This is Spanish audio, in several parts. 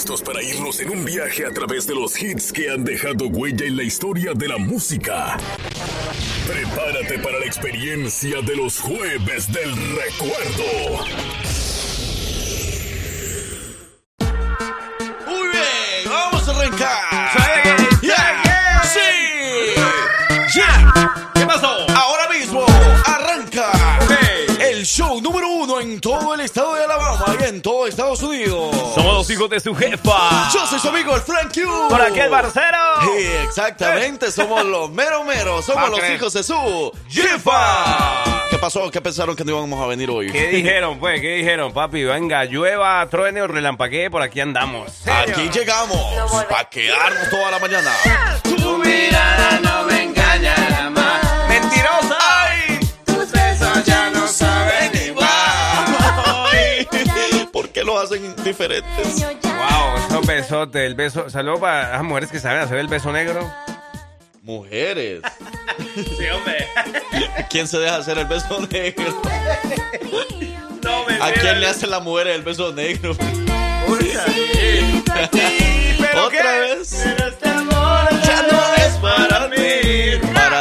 listos para irnos en un viaje a través de los hits que han dejado huella en la historia de la música. Prepárate para la experiencia de los jueves del recuerdo. Muy bien, vamos a arrancar. Sí, Yeah. Sí. Yeah. ¿Qué pasó? Ahora mismo arranca el show número uno en todo el estado de Alabama en todo Estados Unidos. Somos los hijos de su jefa. Yo soy su amigo el Frank Q. Por aquí el barcero. Sí, exactamente, somos los mero mero, somos los hijos de su jefa. ¿Qué pasó? ¿Qué pensaron que no íbamos a venir hoy? ¿Qué dijeron, pues? ¿Qué dijeron, papi? Venga, llueva, truene o relampaguee, por aquí andamos. Aquí llegamos para quedarnos toda la mañana. Tu mirada no me engañará más. Hacen diferentes? Wow, esos besotes, el beso. Saludos para las mujeres que saben hacer el beso negro. Mujeres. Sí, hombre. ¿Quién se deja hacer el beso negro? No me ¿A quién le hacen las mujeres el beso negro? ¿Pero ¿Otra qué? vez? Pero este amor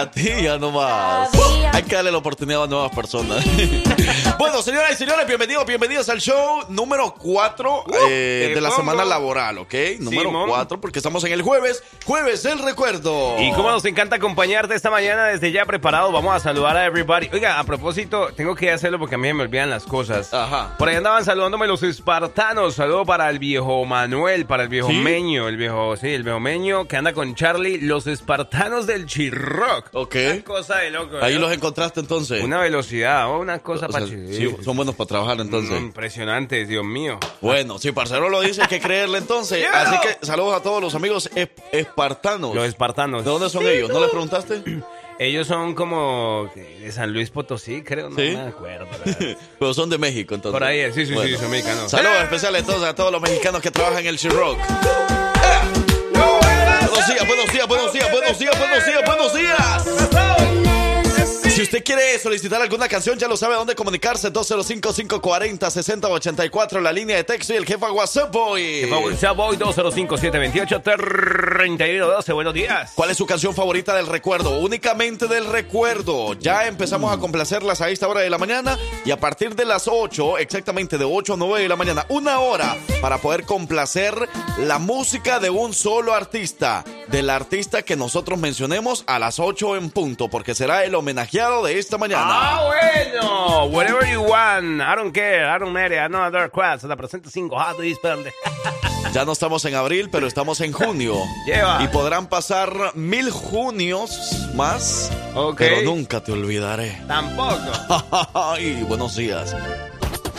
mí. Para ti ya no más. Hay que darle la oportunidad a nuevas personas. bueno, señoras y señores, bienvenidos, bienvenidos al show número 4 te de la pongo. semana laboral, ¿ok? Número Simón. 4, porque estamos en el jueves, jueves del recuerdo. Y cómo nos encanta acompañarte esta mañana desde ya preparado. Vamos a saludar a everybody. Oiga, a propósito, tengo que hacerlo porque a mí me olvidan las cosas. Ajá. Por ahí andaban saludándome los espartanos. Saludo para el viejo Manuel, para el viejo ¿Sí? Meño, el viejo, sí, el viejo Meño que anda con Charlie, los espartanos del Chirroc. Ok. Una cosa de loco. Ahí ¿no? los encontraste entonces. Una velocidad, oh, una cosa O sea, para sí, son buenos para trabajar entonces. Impresionantes, Dios mío. Bueno, si Parcero lo dice, hay que creerle entonces. Así que saludos a todos los amigos es- espartanos. Los espartanos. ¿De dónde son ellos? ¿No les preguntaste? Ellos son como de San Luis Potosí, creo, no ¿Sí? me acuerdo. Pero son de México entonces. Por ahí, sí, sí, sí, son mexicanos. Saludos especiales entonces a todos los mexicanos que trabajan en el Rock. Días, buenos días, buenos días, buenos días, buenos días, buenos días. Usted quiere solicitar alguna canción, ya lo sabe a dónde comunicarse. 205-540-6084, la línea de texto y el jefa WhatsApp Boy. WhatsApp Boy 205-728-3112. Buenos días. ¿Cuál es su canción favorita del recuerdo? Únicamente del recuerdo. Ya empezamos a complacerlas a esta hora de la mañana y a partir de las 8, exactamente de 8 a 9 de la mañana, una hora para poder complacer la música de un solo artista, del artista que nosotros mencionemos a las 8 en punto, porque será el homenajeado de esta mañana. Ah, bueno. Whatever you want. I don't care. I don't matter. I know other crowds. Se la presento 5 hot dispende. Ya no estamos en abril, pero estamos en junio. Lleva. Y podrán pasar mil junios más, Ok. pero nunca te olvidaré. Tampoco. Ay, buenos días.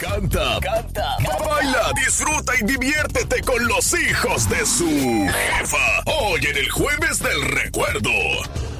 Canta, canta, baila, disfruta y diviértete con los hijos de su jefa. Hoy en el jueves del recuerdo.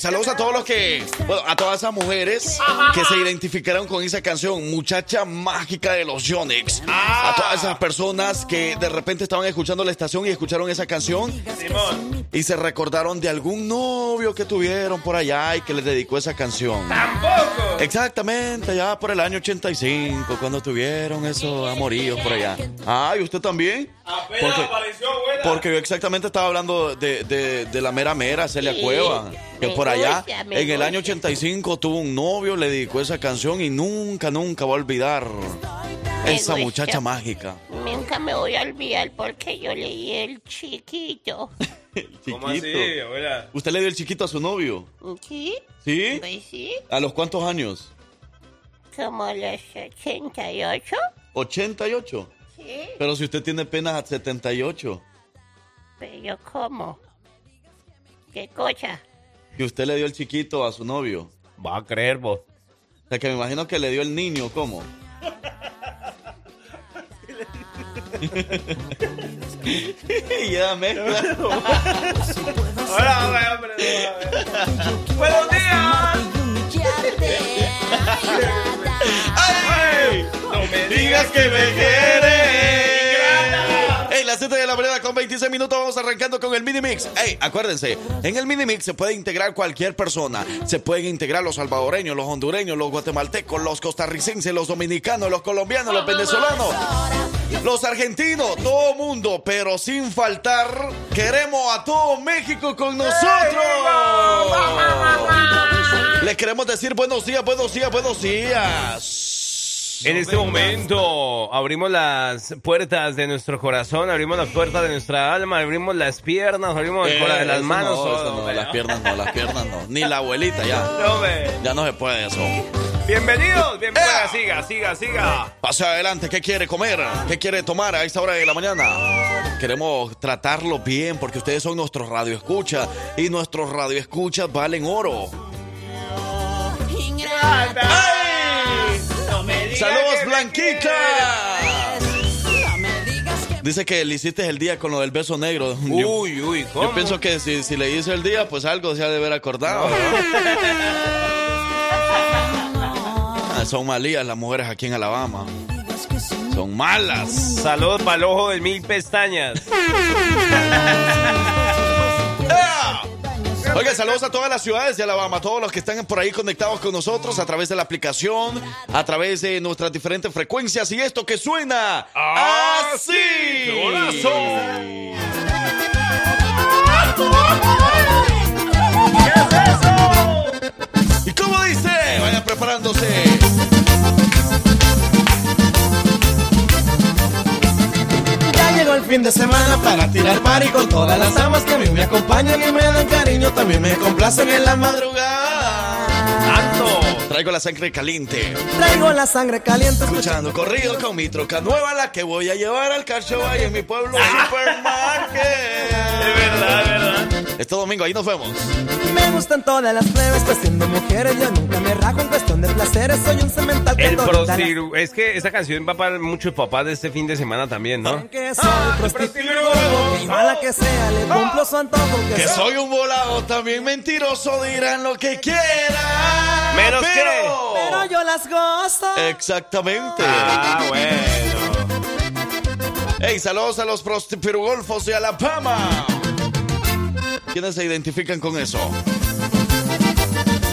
Saludos a todos los que... Bueno, a todas esas mujeres que se identificaron con esa canción, Muchacha Mágica de los Yonix. A todas esas personas que de repente estaban escuchando la estación y escucharon esa canción Simón. y se recordaron de algún novio que tuvieron por allá y que les dedicó esa canción. Tampoco. Exactamente, ya por el año 85, cuando tuvieron esos amoríos por allá. Ah, ¿y usted también? Apenas Porque, apareció, abuela. porque yo exactamente estaba hablando de, de- de la mera mera, Celia Cueva, que por allá, gusta, en el año gusta. 85, tuvo un novio, le dedicó esa canción y nunca, nunca va a olvidar Me esa gusta. muchacha mágica. Nunca me voy a olvidar porque yo leí el chiquito. ¿Cómo así, Chiquito. abuela? ¿Usted le dio el chiquito a su novio? ¿Sí? ¿Sí? Pues sí, ¿A los cuántos años? como los 88. ¿88? Sí, Pero si usted tiene apenas 78, pero ¿cómo? ¿Qué cosa? Y usted le dio el chiquito a su novio. Va a creer vos. O sea, que me imagino que le dio el niño, ¿cómo? ya mezcla. Hola, hombre. Buenos días. ¡Ay! No me Digas que me quieres. ¡Ey, las 7 de la mañana con 26 minutos vamos arrancando con el mini mix. Hey, acuérdense, en el mini mix se puede integrar cualquier persona. Se pueden integrar los salvadoreños, los hondureños, los guatemaltecos, los costarricenses, los dominicanos, los colombianos, los venezolanos, los argentinos, todo mundo, pero sin faltar, queremos a todo México con nosotros. Le queremos decir buenos días, buenos días, buenos días. En este momento abrimos las puertas de nuestro corazón, abrimos las puertas de nuestra alma, abrimos las piernas, abrimos el cora- Eh, las eso manos. no, todo, no, hombre. las piernas no, las piernas no. Ni la abuelita ya. No. Ya no se puede eso. Bienvenidos, bienvenidos. ¡Eh! Siga, siga, siga. Pase adelante, ¿qué quiere comer? ¿Qué quiere tomar a esta hora de la mañana? Queremos tratarlo bien porque ustedes son nuestros radioescuchas y nuestros radioescuchas valen oro. ¡Ay! ¡Saludos, Blanquita! Dice que le hiciste el día con lo del beso negro. Uy, uy, ¿cómo? Yo pienso que si, si le hizo el día, pues algo se ha de haber acordado. Ah, son malías las mujeres aquí en Alabama. Son malas. Saludos para el ojo de mil pestañas. ¡Ah! Oiga, saludos a todas las ciudades de Alabama, a todos los que están por ahí conectados con nosotros a través de la aplicación, a través de nuestras diferentes frecuencias y esto que suena así. ¡Qué golazo! ¿Y cómo dice? Vayan preparándose. Fin de semana para tirar party con todas las damas que a mí me acompañan y me dan cariño, también me complacen en la madrugada. ¡Tanto! Traigo la sangre caliente. Traigo la sangre caliente, Escuchando corrido con mi troca nueva, la que voy a llevar al Carchabay en mi pueblo supermarket. Es verdad, es verdad. Este domingo ahí nos vemos. Me gustan todas las plebes, cuestión de mujeres, yo nunca me rajo en cuestión de placeres, soy un cemental que El la- prostiru... Es que esa canción va para muchos papás de este fin de semana también, ¿no? Que soy y mala que sea, le cumplo su antojo que, Que soy un volado, también mentiroso, dirán lo que quieran. Menos pero... Pero yo las gozo. Exactamente. Ah, bueno. Hey, saludos a los prostipirugolfos de Alabama. ¿Quiénes se identifican con eso?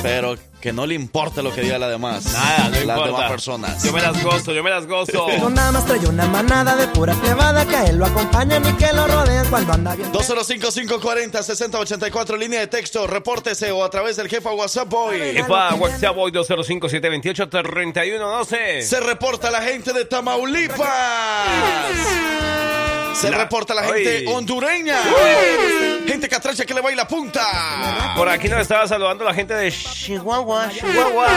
Pero que no le importa lo que diga la demás. Nada, no Las importa. demás personas. Yo me las gozo, yo me las gozo. Nada más trae una manada de pura plebada que a él lo acompañan y que lo rodean cuando anda bien. 205-540-6084, línea de texto, repórtese o a través del jefa WhatsApp Boy. Epa, WhatsApp Boy 205-728-3112. Se reporta la gente de Tamaulipas. Se La- reporta la gente hondureña. Gente catracha que le baila punta. Por aquí nos estaba saludando la gente de Chihuahua, Chihuahua.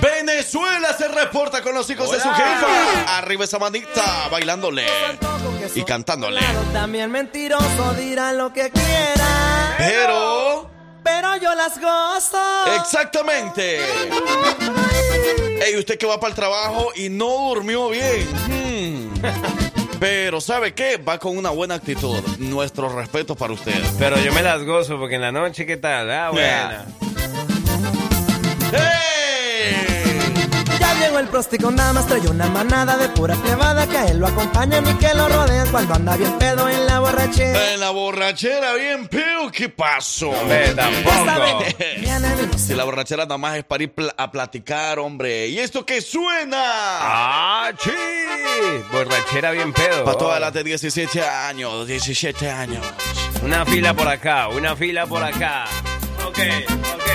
Venezuela se reporta con los hijos de su jefa. Arriba esa manita, bailándole y cantándole. También mentiroso dirán lo que quieran. Pero, Pero yo las gozo. exactamente. Ey, usted que va para el trabajo y no durmió bien. Hmm. Pero, ¿sabe qué? Va con una buena actitud. Nuestro respeto para usted. Pero yo me las gozo porque en la noche, ¿qué tal? Ah, buena. ¡Hey! Llegó el prosti con nada más trae una manada de pura plebada que a él lo acompañan y que lo rodean cuando anda bien pedo en la borrachera. En la borrachera, bien peo, ¿qué pasó? Hombre, tampoco. Si la borrachera nada más es para ir pl- a platicar, hombre. ¿Y esto qué suena? ¡Ah, sí! Borrachera bien pedo. Para todas las de 17 años, 17 años. Una fila por acá, una fila por acá. Ok, ok.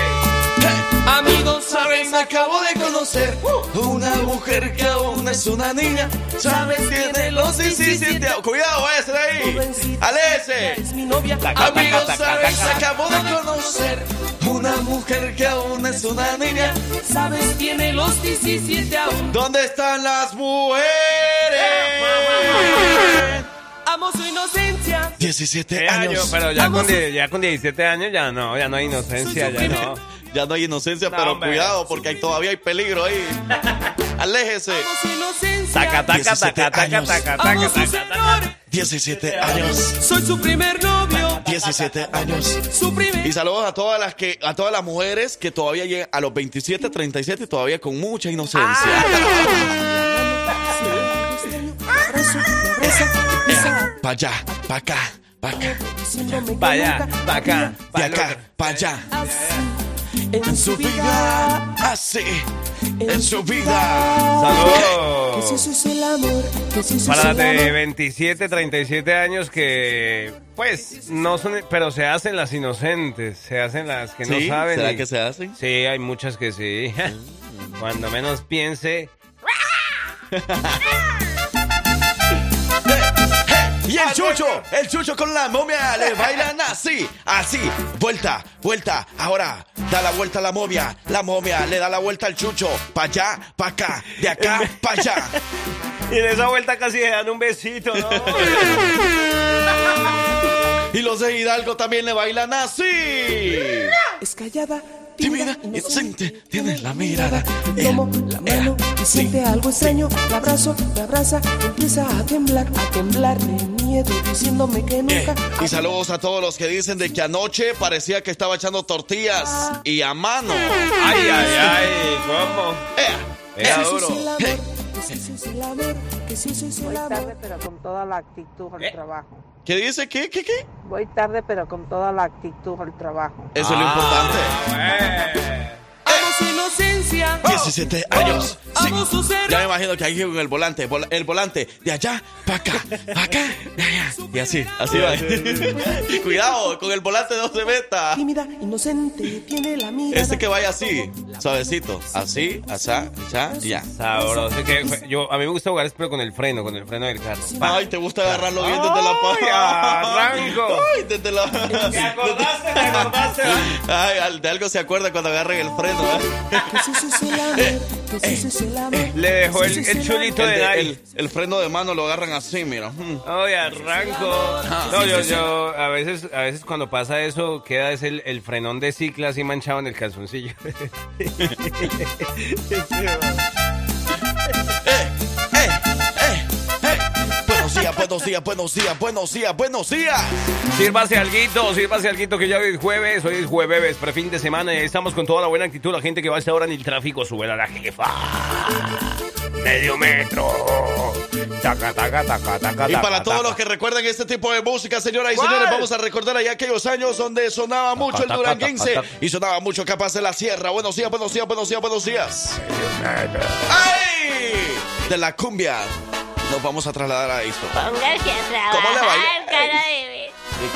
Amigos, saben, me acabo de conocer una mujer que aún es una niña. Sabes, tiene los 17 años. Cuidado, de ahí. Alese. es mi novia. Amigos, taca. acabo de conocer una mujer que aún es una niña. Sabes, tiene los 17 aún. ¿Dónde están las mujeres? Amo su inocencia. 17 ¿Qué año? años. Pero ya con, ya con 17 años ya no, ya no hay inocencia, ya no. Ya no hay inocencia, No, pero hombre. cuidado porque hay, todavía hay peligro ahí. Aléjese. Taca, taca, 17 taca, taca, años. taca, taca, su taca, señor. 17 años. Soy su primer novio. 17 años. Su primer. Y saludos a todas las que a todas las mujeres que todavía llegan a los 27, 37 y todavía con mucha inocencia. pa' allá, pa' acá, pa' acá, Pa' allá, pa' acá, de pa' acá, pa' allá. En su vida, así, en su vida. Que si Saludos. eso es el amor, que si eso Para es las el de amor. 27, 37 años que, pues, no son, pero se hacen las inocentes, se hacen las que no saben. ¿Será y- que se hacen? Sí, hay muchas que sí. Cuando menos piense, Y el chucho, el chucho con la momia le bailan así, así, vuelta, vuelta, ahora da la vuelta a la momia, la momia le da la vuelta al chucho, pa' allá, pa' acá, de acá, pa' allá. Y en esa vuelta casi se dan un besito, ¿no? Y los de Hidalgo también le bailan así. Es callada, Tímida, inocente, tiene la mirada. Tomo la mano y siente algo extraño. La abrazo, me abraza, empieza a temblar, a temblar de miedo, diciéndome que nunca. y saludos a todos los que dicen de que anoche parecía que estaba echando tortillas y a mano. Ay, ay, ay, ¿cómo? Eh, Era Que si duro. que si eso es el amor, que si eso es el amor. pero con toda la actitud al ¿Eh? trabajo. ¿Qué dice? ¿Qué? ¿Qué? ¿Qué? Voy tarde, pero con toda la actitud al trabajo. Eso es lo importante. Eh. Amo su inocencia. 17 años. Sí. Amo su ser. Ya me imagino que aquí con el volante, vol- el volante, de allá, para acá, para acá, de allá. Y así, así va. Cuidado, con el volante no se meta. Tímida, inocente, tiene la mirada. Este que vaya así, suavecito. Así, asá, ya, ya. Sabroso. que yo, a mí me gusta jugar pero con el freno, con el freno del carro. Pa. Ay, te gusta agarrarlo bien desde la Ay, arranco. Ay, desde la. ¿Te acordaste? ¿Te acordaste? Ay, de algo se acuerda cuando agarran el freno. ¿eh? Le dejó el, chulito de de- el- el freno de mano lo agarran así, mira. Mm. Ay, arranco. No, yo, yo, a veces, a veces cuando pasa eso, queda es el, el frenón de cicla así manchado en el calzoncillo. ¡Eh! ¡Eh! Buenos días, buenos días, buenos días, buenos días, buenos días. Sírvase alguito, sírvase alguito que ya hoy es jueves, hoy es jueves, prefin de semana estamos con toda la buena actitud. La gente que va a esta hora en el tráfico, sube a la jefa. Medio metro. Taca, taca, taca, taca, Y para todos los que recuerdan este tipo de música, señoras y señores, vamos a recordar allá aquellos años donde sonaba mucho el duranguense y sonaba mucho Capaz de la Sierra. Buenos días, buenos días, buenos días, buenos días. ¡Ay! De la cumbia. Nos vamos a trasladar a esto. Póngase a trabajar, ¿Cómo le baila? cara de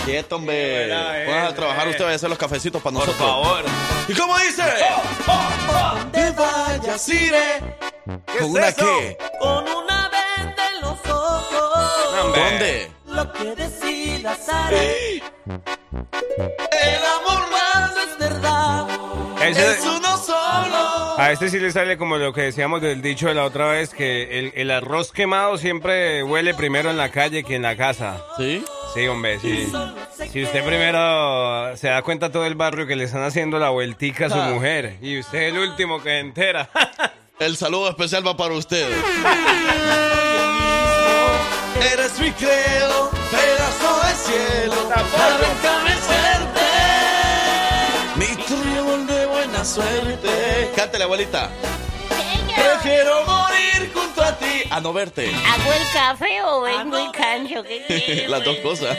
quieto, hombre. buena, eh, Vamos a trabajar, eh. usted va a hacer los cafecitos para Por nosotros. favor. ¿Y cómo dice? Te vayas, iré. ¿Qué ¿Con es una eso? qué? Con una venda en los ojos. Hombre. ¿Dónde? Lo que decidas haré. El amor más Es verdad. Ese- es uno solo. A este sí le sale como lo que decíamos del dicho de la otra vez, que el, el arroz quemado siempre huele primero en la calle que en la casa. ¿Sí? Sí, hombre, sí. Si usted primero se da cuenta todo el barrio que le están haciendo la vueltica a su mujer y usted es el último que entera. El saludo especial va para usted. Eres mi creo, pedazo de cielo, suerte. Mi trébol de buena suerte. Cántale, abuelita. Señor, Prefiero morir junto a ti a no verte. ¿hago el café o vengo y cancho? ¿Qué quiere, Las dos cosas.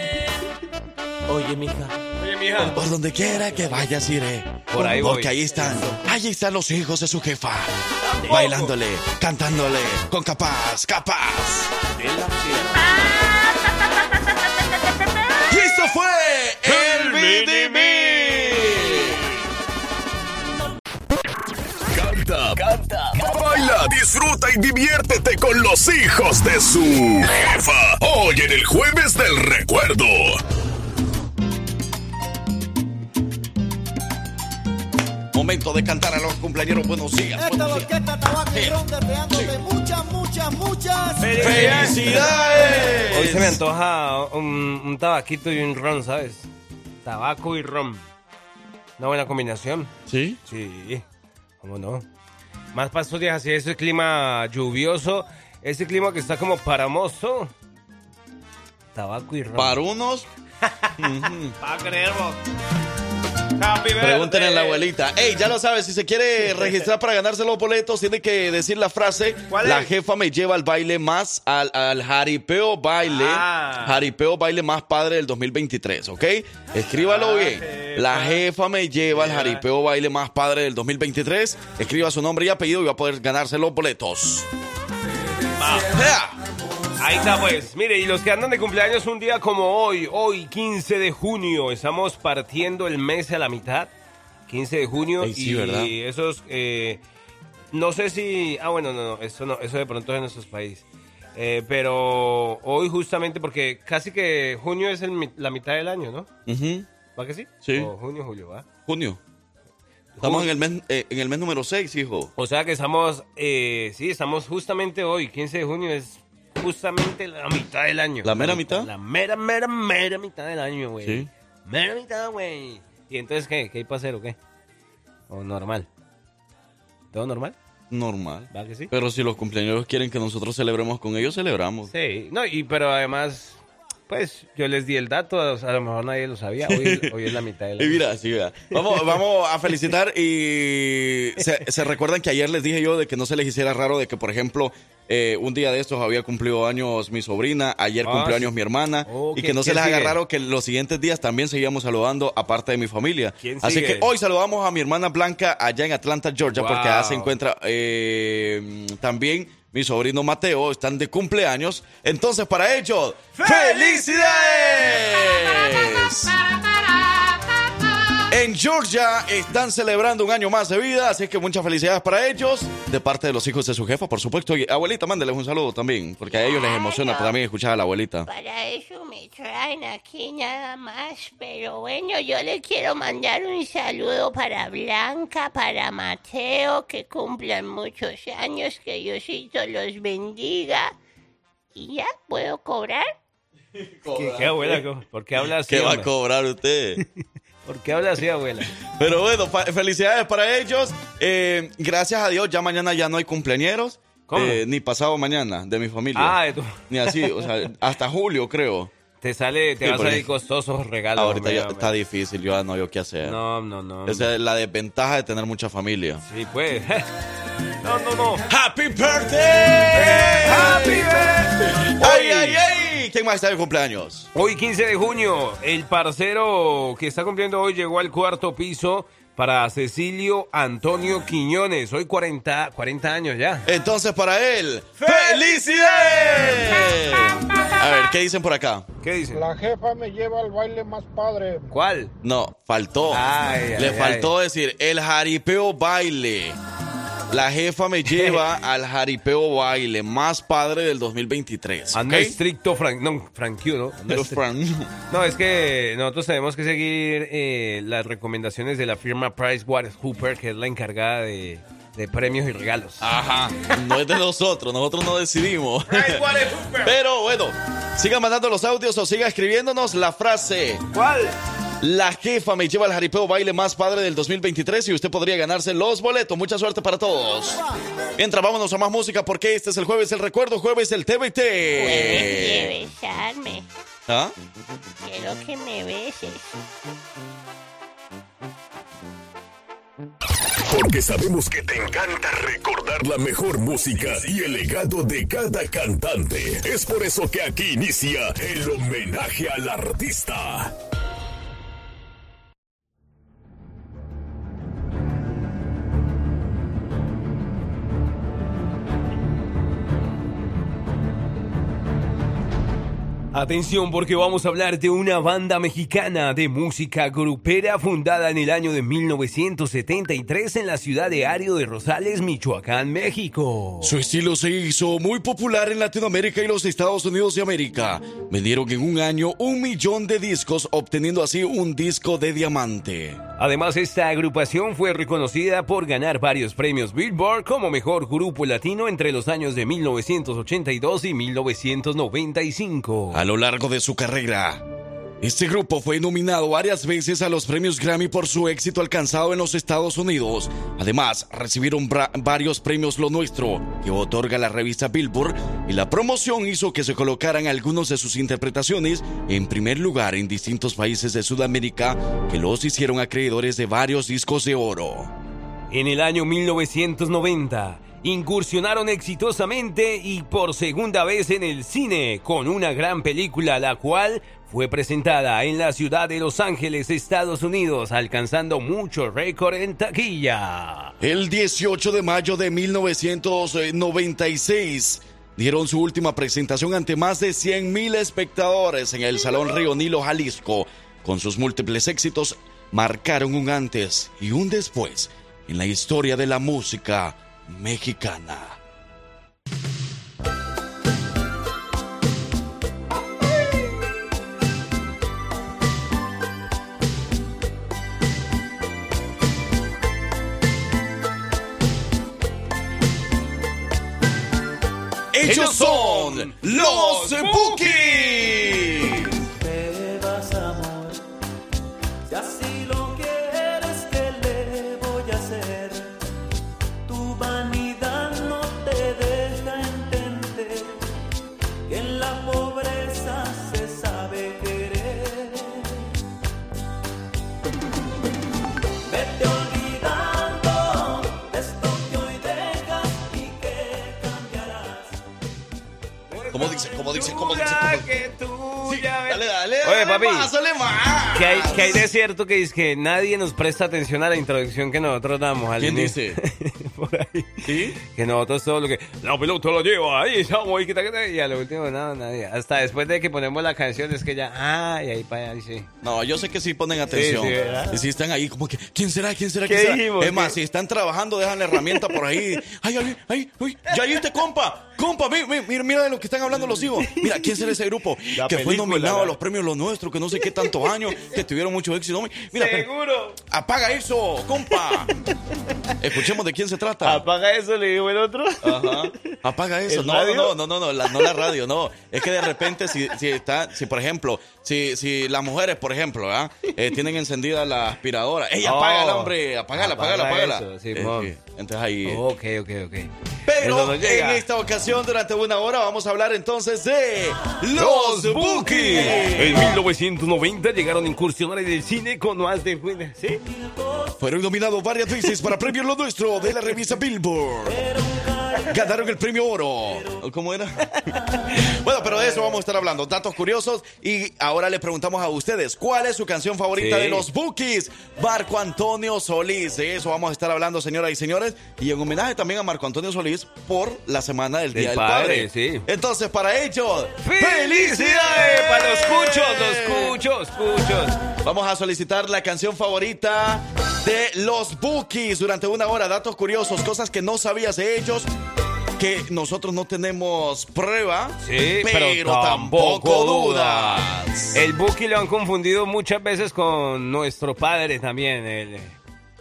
Oye, mija, Oye, mija. Por donde quiera que vayas iré. Por ahí voy. Porque ahí están. Ahí están los hijos de su jefa. Bailándole, cantándole, con capaz, capaz. Y esto fue el BDB. Canta, canta, baila, disfruta y diviértete con los hijos de su jefa. Hoy en el jueves del recuerdo. Momento de cantar a los cumpleaños. Buenos días. Buenos días. muchas, muchas, muchas. ¡Felicidades! Hoy se me antoja un, un tabaquito y un ron, ¿sabes? Tabaco y ron. Una buena combinación. ¿Sí? Sí, ¿cómo no? Más días así, ese clima lluvioso, ese clima que está como paramoso. Tabaco y ron. Para unos. Para Pregúntenle a la abuelita. Ey, ya lo sabes, si se quiere registrar para ganarse los boletos, tiene que decir la frase, ¿Cuál la jefa me lleva al baile más, al, al jaripeo baile, Ah. jaripeo baile más padre del 2023, ¿ok? Escríbalo La bien. La jefa me lleva al jaripeo baile más padre del 2023. Escriba su nombre y apellido y va a poder ganarse los boletos. Ahí está pues. Mire, y los que andan de cumpleaños un día como hoy, hoy 15 de junio, estamos partiendo el mes a la mitad. 15 de junio Ey, sí, y ¿verdad? esos eh, no sé si ah bueno, no, no, eso no, eso de pronto es en nuestros países. Eh, pero hoy justamente porque casi que junio es el la mitad del año, ¿no? ¿Va que sí? Sí. O junio, julio, ¿va? Junio. Estamos en el mes, eh, en el mes número 6, hijo. O sea que estamos, eh, sí, estamos justamente hoy, 15 de junio es justamente la mitad del año. ¿La mera mitad? La mera, mera, mera mitad del año, güey. Sí. Mera mitad, güey. ¿Y entonces qué? ¿Qué hay para hacer o qué? ¿O normal? ¿Todo normal? Normal. ¿Va que sí? Pero si los cumpleaños quieren que nosotros celebremos con ellos, celebramos. Sí, no, y pero además, pues yo les di el dato, o sea, a lo mejor nadie lo sabía, hoy, hoy es la mitad del Y año. mira, sí, mira. Vamos, vamos a felicitar y se, se recuerdan que ayer les dije yo de que no se les hiciera raro de que, por ejemplo, eh, un día de estos había cumplido años mi sobrina, ayer Ah, cumplió años mi hermana Oh, y ¿qué- que no se les haga sigue? raro que los siguientes días también seguíamos saludando aparte de mi familia. ¿Quién Así sigue? que hoy saludamos a mi hermana Blanca allá en Atlanta, Georgia, Wow. porque allá se encuentra eh, también mi sobrino Mateo, están de cumpleaños. Entonces, para ellos, ¡Felicidades! En Georgia están celebrando un año más de vida, así que muchas felicidades para ellos, de parte de los hijos de su jefa, por supuesto. Y abuelita, mándeles un saludo también, porque a ellos les emociona Claro. también escuchar a la abuelita. Para eso me traen aquí nada más, pero bueno, yo le quiero mandar un saludo para Blanca, para Mateo, que cumplan muchos años, que Diosito los bendiga. Y ya, ¿puedo cobrar? ¿Qué, qué abuela? ¿Por qué habla así? ¿Qué va a cobrar usted? ¿Por qué habla así, abuela? Pero bueno, felicidades para ellos. Eh, gracias a Dios, ya mañana ya no hay cumpleañeros. ¿Cómo? Eh, ni pasado mañana de mi familia. Ah, de tu- Ni así, o sea, hasta julio creo. te sale, te Sí, va a porque- salir costosos regalos. Ahorita ya está difícil, yo ya no hay qué hacer. No, no, no. Esa es la desventaja de tener mucha familia. Sí, pues. No, no, no. ¡Happy birthday! Más está de cumpleaños? Hoy 15 de junio, el parcero que está cumpliendo hoy llegó al cuarto piso para Cecilio Antonio Quiñones. Hoy 40, 40 años ya. Entonces, para él, ¡felicidades! A ver, ¿qué dicen por acá? ¿Qué dicen? La jefa me lleva al baile más padre. ¿Cuál? No, faltó. Ay, Le ay. faltó decir el jaripeo baile. La jefa me lleva al jaripeo baile más padre del 2023. Anda ¿ok? estricto, Frank, no, Frankio, ¿no? Pero, estri- Fran, No, es que nosotros tenemos que seguir eh, las recomendaciones de la firma PricewaterhouseCoopers, que es la encargada de, de premios y regalos. Ajá, no es de nosotros, nosotros no decidimos. Pero bueno, sigan mandando los audios o siga escribiéndonos la frase. ¿Cuál? La jefa me lleva al jaripeo baile más padre del 2023 y usted podría ganarse los boletos. Mucha suerte para todos. Mientras vámonos a más música porque este es el jueves el recuerdo, jueves el TBT. Puedes de besarme. ¿Ah? Quiero que me beses. Porque sabemos que te encanta recordar la mejor música y el legado de cada cantante. Es por eso que aquí inicia el homenaje al artista. Atención porque vamos a hablar de una banda mexicana de música grupera fundada en el año de 1973 en la ciudad de Ario de Rosales, Michoacán, México. Su estilo se hizo muy popular en Latinoamérica y los Estados Unidos de América. Vendieron en un año un millón de discos, obteniendo así un disco de diamante. Además, esta agrupación fue reconocida por ganar varios premios Billboard como mejor grupo latino entre los años de 1982 y 1995. A lo largo de su carrera, Este grupo fue nominado varias veces a los premios Grammy por su éxito alcanzado en los Estados Unidos. Además, recibieron varios premios Lo Nuestro, que otorga la revista Billboard, y la promoción hizo que se colocaran algunos de sus interpretaciones en primer lugar en distintos países de Sudamérica, que los hicieron acreedores de varios discos de oro. En el año 1990, incursionaron exitosamente y por segunda vez en el cine con una gran película, la cual fue presentada en la ciudad de Los Ángeles, Estados Unidos, alcanzando mucho récord en taquilla. El 18 de mayo de 1996 dieron su última presentación ante más de 100.000 espectadores en el Salón Río Nilo, Jalisco. Con sus múltiples éxitos, marcaron un antes y un después en la historia de la música mexicana. Ellos son los Bookies. ¿Cómo dice? ¿Cómo dice? ¿Cómo dice? ¿Cómo- que tuya, Sí, dale, dale, Oye, dale papi. más, dale más. Que hay, que hay de cierto que es que nadie nos presta atención a la introducción que nosotros damos. al ¿Quién inicio. Por ahí. ¿Sí? Que nosotros todo lo que... La pelota la lleva ahí, estamos ahí, quita, quita, y a lo último, no, nadie. Hasta después de que ponemos la canción es que ya... Ah, y ahí para allá, sí. No, yo sé que sí ponen atención. Sí, sí, y si están ahí, como que, ¿quién será? ¿Quién será? ¿Qué ¿Quién será? dijimos? Es más, ¿Qué? si están trabajando, dejan la herramienta por ahí. Ay, ay, ay, uy, ya viste, compa. Compa, mi- mi- mira, mira de lo que están hablando los hijos. Mira, ¿quién será ese grupo? La que fue nominado la- a los premios Los Nuestros, que no sé qué tantos años, que tuvieron mucho éxito. Mira, ¡Seguro! apaga eso, compa. Escuchemos de quién se trata. Apaga eso, le digo el otro. Ajá. Apaga eso. ¿El No, no, no, no, no, la, no la radio, no. Es que de repente, si, si está, si por ejemplo, si, si las mujeres, por ejemplo, ¿verdad? Eh, tienen encendida la aspiradora. ¡Ey, Oh. apágala, hombre! Apágala, apágala, Apaga apágala. eso, sí, Eh, eh, entonces ahí. Ok, ok, ok. Pero en esta ocasión, durante una hora, vamos a hablar entonces de los Bookies. En 1990 llegaron a incursionar en el cine con más de... ¿Sí? Fueron nominados varias veces para premios Lo Nuestro de la revista Billboard. Ganaron el premio oro. ¿Cómo era? bueno, pero de eso vamos a estar hablando. Datos curiosos. Y ahora le preguntamos a ustedes, ¿cuál es su canción favorita Sí. de los Bookies? Marco Antonio Solís. De eso vamos a estar hablando, señoras y señores. Y en homenaje también a Marco Antonio Solís por la semana del Día del Padre, Padre. sí. Entonces, para ellos, ¡Felicidades! Para los cuchos, los cuchos, cuchos. Vamos a solicitar la canción favorita de los Bookies durante una hora. Datos curiosos, cosas que no sabías de ellos, que nosotros no tenemos prueba, Sí, pero, pero tampoco tampoco dudas. El Buki lo han confundido muchas veces con nuestro padre también. El,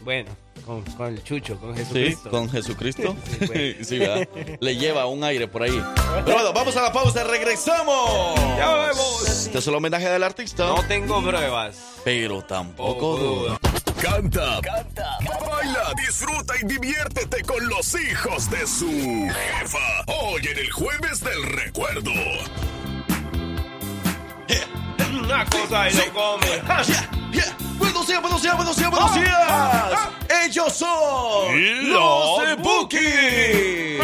bueno, con, con el Chucho, con Sí, Jesucristo. con Jesucristo. Sí, pues. Sí, ¿verdad? Le lleva un aire por ahí. Pero bueno, vamos a la pausa, regresamos. Ya vemos. Este es el homenaje del artista, No tengo pruebas. pero tampoco Poco dudas. Canta, canta, baila, disfruta y diviértete con los hijos de su jefa. Hoy en el jueves del recuerdo. Una cosa y lo come. Yeah, yeah. Buenos días, buenos días, buenos días, buenos días. Ellos son Los los Bookies.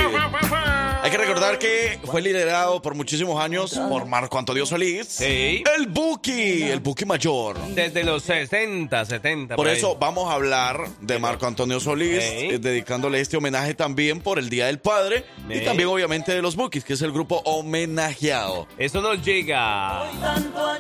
Hay que recordar que fue liderado por muchísimos años por Marco Antonio Solís. Sí. El Buki, el Buki mayor. Desde los 60, 70. Por eso vamos a hablar de Marco Antonio Solís, Sí. eh, dedicándole este homenaje también por el Día del Padre y también obviamente de los Bookies, que es el grupo homenajeado. Eso nos llega.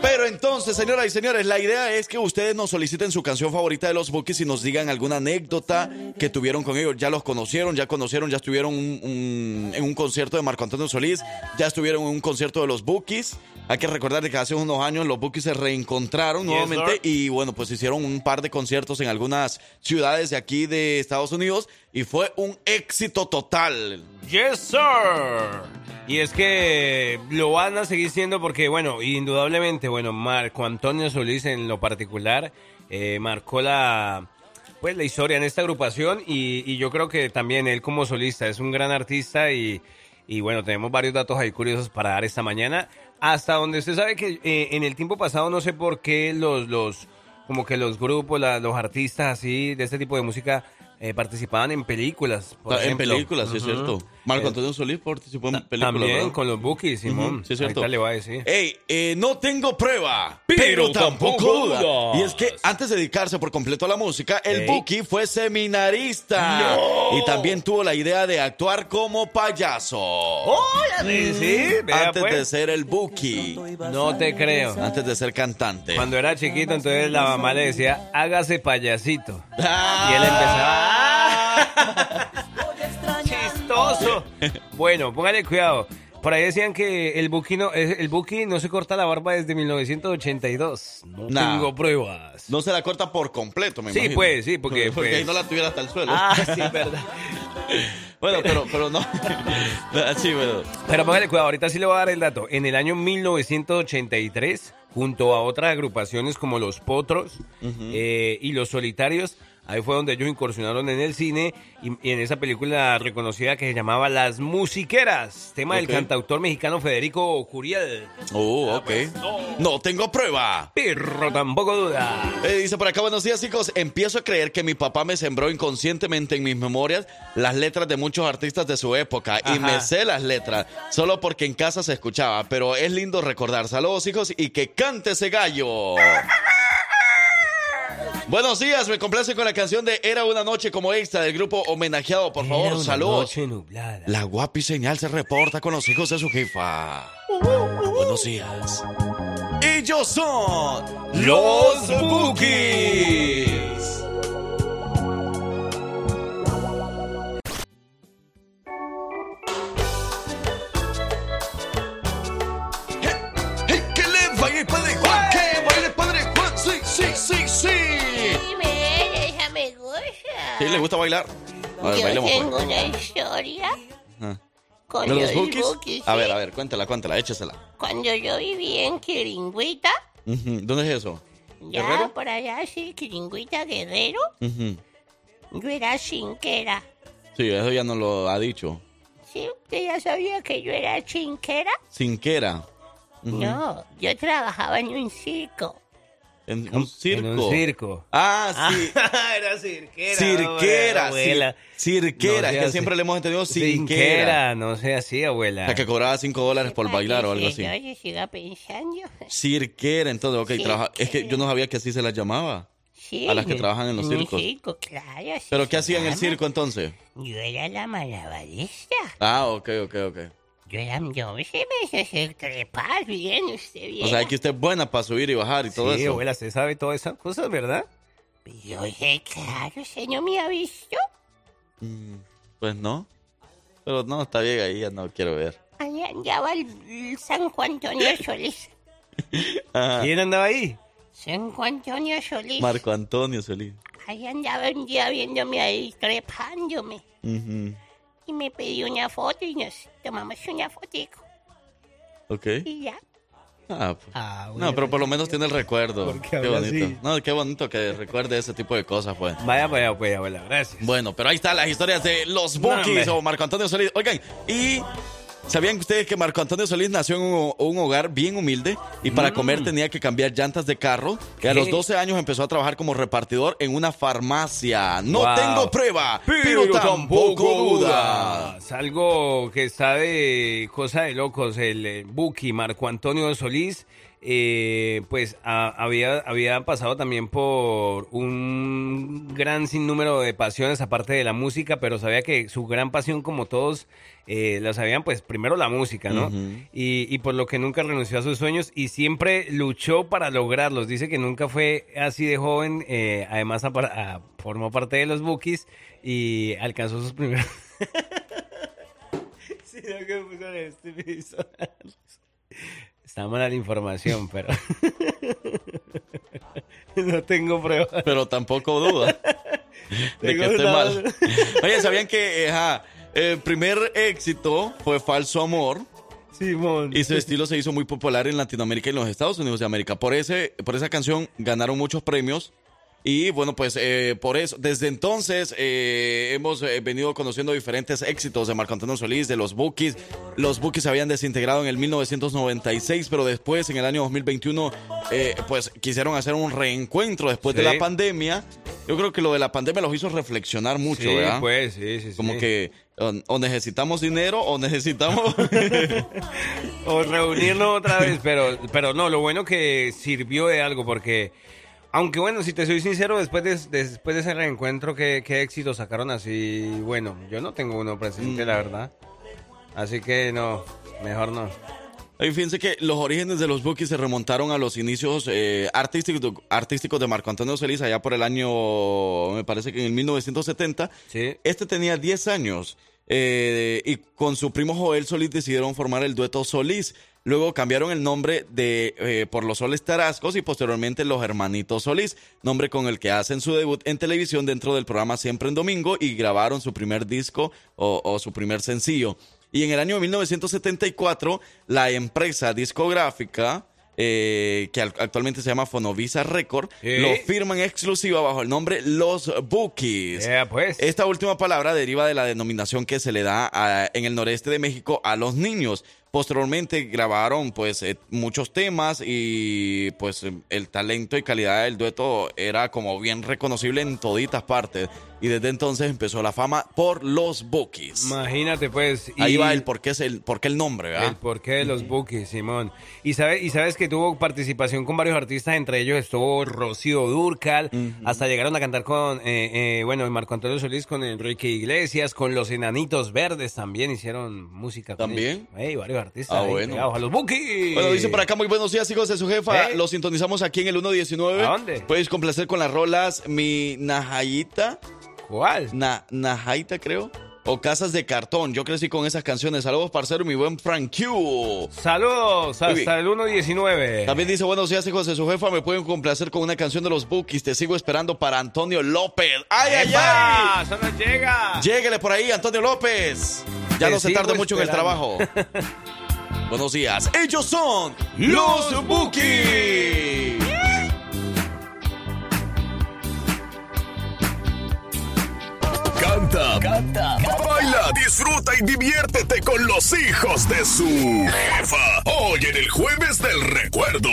Pero entonces, señoras y señores, la idea es que ustedes nos soliciten su canción favorita de los Bookies y nos digan alguna anécdota que tuvieron con ellos. Ya los conocieron, ya conocieron, ya estuvieron un- un- en un concierto concierto de Marco Antonio Solís, ya estuvieron en un concierto de los Bookies. Hay que recordar que hace unos años los Bookies se reencontraron nuevamente y bueno, pues hicieron un par de conciertos en algunas ciudades de aquí de Estados Unidos y fue un éxito total. Yes, sir. Y es que lo van a seguir siendo porque, bueno, indudablemente, bueno, Marco Antonio Solís en lo particular eh, marcó la, pues, la historia en esta agrupación y, y yo creo que también él como solista es un gran artista y, y bueno, tenemos varios datos ahí curiosos para dar esta mañana. Hasta donde usted sabe que eh, en el tiempo pasado no sé por qué los, los como que los grupos, la- los artistas así de este tipo de música eh, participaban en películas. por en ejemplo. películas, es cierto. Marco Eh, Antonio Solís participó en películas. También ¿verdad? con los Bookies, Simón. Ujú, sí es cierto. Le voy a decir. Ey, eh, no tengo prueba, Pero pero, tampoco tampoco duda. Y es que antes de dedicarse por completo a la música, el. Buki fue seminarista. No. Y también tuvo la idea de actuar como payaso. Órale, sí, vea, antes pues. de ser el Buki. No te creo. Antes de ser cantante. Cuando era chiquito, entonces la mamá le decía, hágase payasito. Ah. Y él empezaba. Bueno, póngale cuidado. Por ahí decían que el Buki no, el Buki no se corta la barba desde 1982. No Nah. tengo pruebas. No se la corta por completo, me Sí, imagino. pues, sí, porque, Porque pues- ahí no la tuviera hasta el suelo. Ah, sí, verdad. Bueno, pero, pero no. sí, bueno. Pero póngale cuidado, ahorita sí le voy a dar el dato. En el año 1983, junto a otras agrupaciones como Los Potros eh, y Los Solitarios, ahí fue donde ellos incursionaron en el cine y, y en esa película reconocida que se llamaba Las Musiqueras, tema del cantautor mexicano Federico Curiel. Oh, ok. No tengo prueba. Perro, tampoco duda. Eh, dice por acá, buenos días chicos, empiezo a creer que mi papá me sembró inconscientemente en mis memorias las letras de muchos artistas de su época y me sé las letras, solo porque en casa se escuchaba, pero es lindo recordar. Saludos hijos y que cante ese gallo. Buenos días, me complace con la canción de Era una noche como extra del grupo homenajeado, por Era favor, una saludos. noche nublada. La guapi señal se reporta con los hijos de su jefa. Buenos días. Ellos son los Bookies. ¡Sí, sí, sí, sí! Dime, esa me gusta. ¿Sí le gusta bailar? A ver, Yo bailemos pues. tengo una historia Ajá. con ¿De los Bookies? Bookies, A ver, a ver, cuéntala, cuéntala, échesela. Cuando yo vivía en Quiringüita, Ujú, ¿Dónde es eso? ya ¿Guerrero? por allá, sí, Quiringüita Guerrero, yo era chinquera. Sí, eso ya nos lo ha dicho. ¿Sí? ¿Usted ya sabía que yo era chinquera? Sinquera. Ujú. No, yo trabajaba en un circo. En un circo. En un circo. Ah, sí. era cirquera. Cirquera, abuela. sí. Cirquera, No es que así. siempre le hemos entendido sinquera. Sinquera, no sea así, abuela. La que cobraba 5 dólares por bailar o algo así. señores siga pensando. Cirquera, entonces, ok, Cirquera. trabaja. Es que yo no sabía que así se las llamaba. Sí, A las que trabajan en los circos. circo, claro. ¿Pero qué hacía en el circo entonces? Yo era la malabarista. Ah, ok, ok, ok. Yo era, yo se me trepar bien, usted bien. O sea, que usted es buena para subir y bajar y todo sí, eso. abuela, usted sabe todas esas cosas, ¿verdad? Yo sé, claro, no me ha visto. Mm, Pues no. Pero no, está bien ahí, ya no quiero ver. Ahí andaba el, San Juan Antonio Solís. ¿Quién andaba ahí? San Juan Antonio Solís. Marco Antonio Solís. Ahí andaba un día viéndome ahí, trepándome. Ujú. Y me pidió una foto y nos tomamos una fotico. Ok. Y ya. Ah, pues. Ah, No, pero por lo menos tiene el recuerdo. ¿Por qué bonito. así? No, qué bonito que recuerde ese tipo de cosas, pues. Vaya, vaya, pues, abuela, gracias. Bueno, pero ahí están las historias de los Bookies o Marco Antonio Solís. Oigan, y ¿sabían ustedes que Marco Antonio Solís nació en un, un hogar bien humilde y para comer tenía que cambiar llantas de carro? Que a Mm. Los 12 años empezó a trabajar como repartidor en una farmacia. No Wow. tengo prueba, pero, tampoco duda. Es algo que está de cosa de locos. El eh, Buki, Marco Antonio Solís, eh, pues a- había, había pasado también por un gran sinnúmero de pasiones aparte de la música, pero sabía que su gran pasión, como todos eh, lo sabían, pues primero la música, ¿no? Y, y por lo que nunca renunció a sus sueños y siempre luchó para lograrlos. Dice que nunca fue así de joven, eh, además apar- a- formó parte de los Bookies y alcanzó sus primeros... Sí, lo que Está mala la información, pero no tengo pruebas. Pero tampoco duda de que esté mal. Oye, ¿sabían que eh, el primer éxito fue Falso Amor? Simón. Y su estilo se hizo muy popular en Latinoamérica y en los Estados Unidos de América. Por, ese, por esa canción ganaron muchos premios. Y bueno, pues eh, por eso, desde entonces eh, hemos eh, venido conociendo diferentes éxitos de Marco Antonio Solís, de los Bookies. Los Bookies se habían desintegrado en el 1996, pero después, en el año 2021, eh, pues quisieron hacer un reencuentro después de la pandemia. Yo creo que lo de la pandemia los hizo reflexionar mucho, Sí, ¿verdad? pues, sí, sí, sí. Como que o, o necesitamos dinero o necesitamos... O reunirnos otra vez, pero, pero no, lo bueno que sirvió de algo, porque, aunque bueno, si te soy sincero, después de, después de ese reencuentro, ¿qué, qué éxito sacaron así? Bueno, yo no tengo uno presente, la verdad. Así que no, mejor no. Y fíjense que los orígenes de los Bookies se remontaron a los inicios eh, artísticos, artísticos de Marco Antonio Solís allá por el año, me parece que en el 1970. Sí. Este tenía 10 años eh, y con su primo Joel Solís decidieron formar el dueto Solís. Luego cambiaron el nombre de eh, por los Soles Tarascos y posteriormente los Hermanitos Solís, nombre con el que hacen su debut en televisión dentro del programa Siempre en Domingo y grabaron su primer disco o, o su primer sencillo. Y en el año 1974, la empresa discográfica, eh, que al- actualmente se llama Fonovisa Record, lo firma en exclusiva bajo el nombre Los Bookies. Yeah, pues. Esta última palabra deriva de la denominación que se le da a- en el noreste de México a los niños. Posteriormente grabaron pues eh, muchos temas y pues eh, el talento y calidad del dueto era como bien reconocible en toditas partes. Y desde entonces empezó la fama por los Bookies. Imagínate, pues. Ahí va el por qué, es el, por qué el nombre, ¿verdad? El porqué de los Bookies, Simón. Y sabes, y sabes que tuvo participación con varios artistas, entre ellos estuvo Rocío Durcal, hasta llegaron a cantar con, eh, eh, bueno, Marco Antonio Solís, con Enrique Iglesias, con los Enanitos Verdes también hicieron música. con ¿También? ellos. Ey, varios artistas. Ah, ahí bueno. a los Bookies. Bueno, dice por acá, muy buenos días, hijos de su jefa. ¿Eh? Los sintonizamos aquí en el 119. ¿A dónde? Puedes complacer con las rolas Mi Najayita. ¿Cuál? Na, Najaita, creo. O Casas de Cartón. Yo crecí con esas canciones. Saludos, parcero, mi buen Frank Q. Saludos, hasta el 1.19. También dice, buenos días, hijos de su jefa. Me pueden complacer con una canción de los Bookies. Te sigo esperando para Antonio López. ¡Ay, ay, ¡Epa! ay! ¡Eso no llega! Lléguele por ahí, Antonio López. Ya no se tarde mucho en el trabajo. buenos días. Ellos son los Bookies. Canta, canta, baila, disfruta y diviértete con los hijos de su jefa. Hoy en el jueves del recuerdo.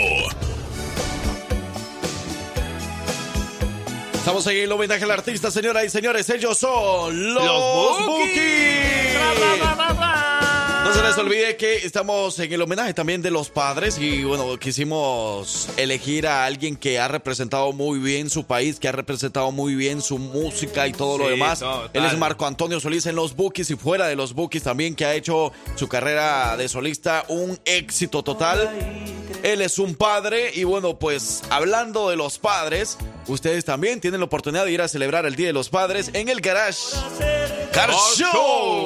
Estamos en el homenaje al artista, señoras y señores. Ellos son los, Los Bookies. No se les olvide que estamos en el homenaje también de los padres y bueno, quisimos elegir a alguien que ha representado muy bien su país, que ha representado muy bien su música y todo lo demás. Él es Marco Antonio Solís en los Bookies y fuera de los Bookies también, que ha hecho su carrera de solista un éxito total. Él es un padre y bueno, pues hablando de los padres, ustedes también tienen la oportunidad de ir a celebrar el Día de los Padres en el Garage Car Show.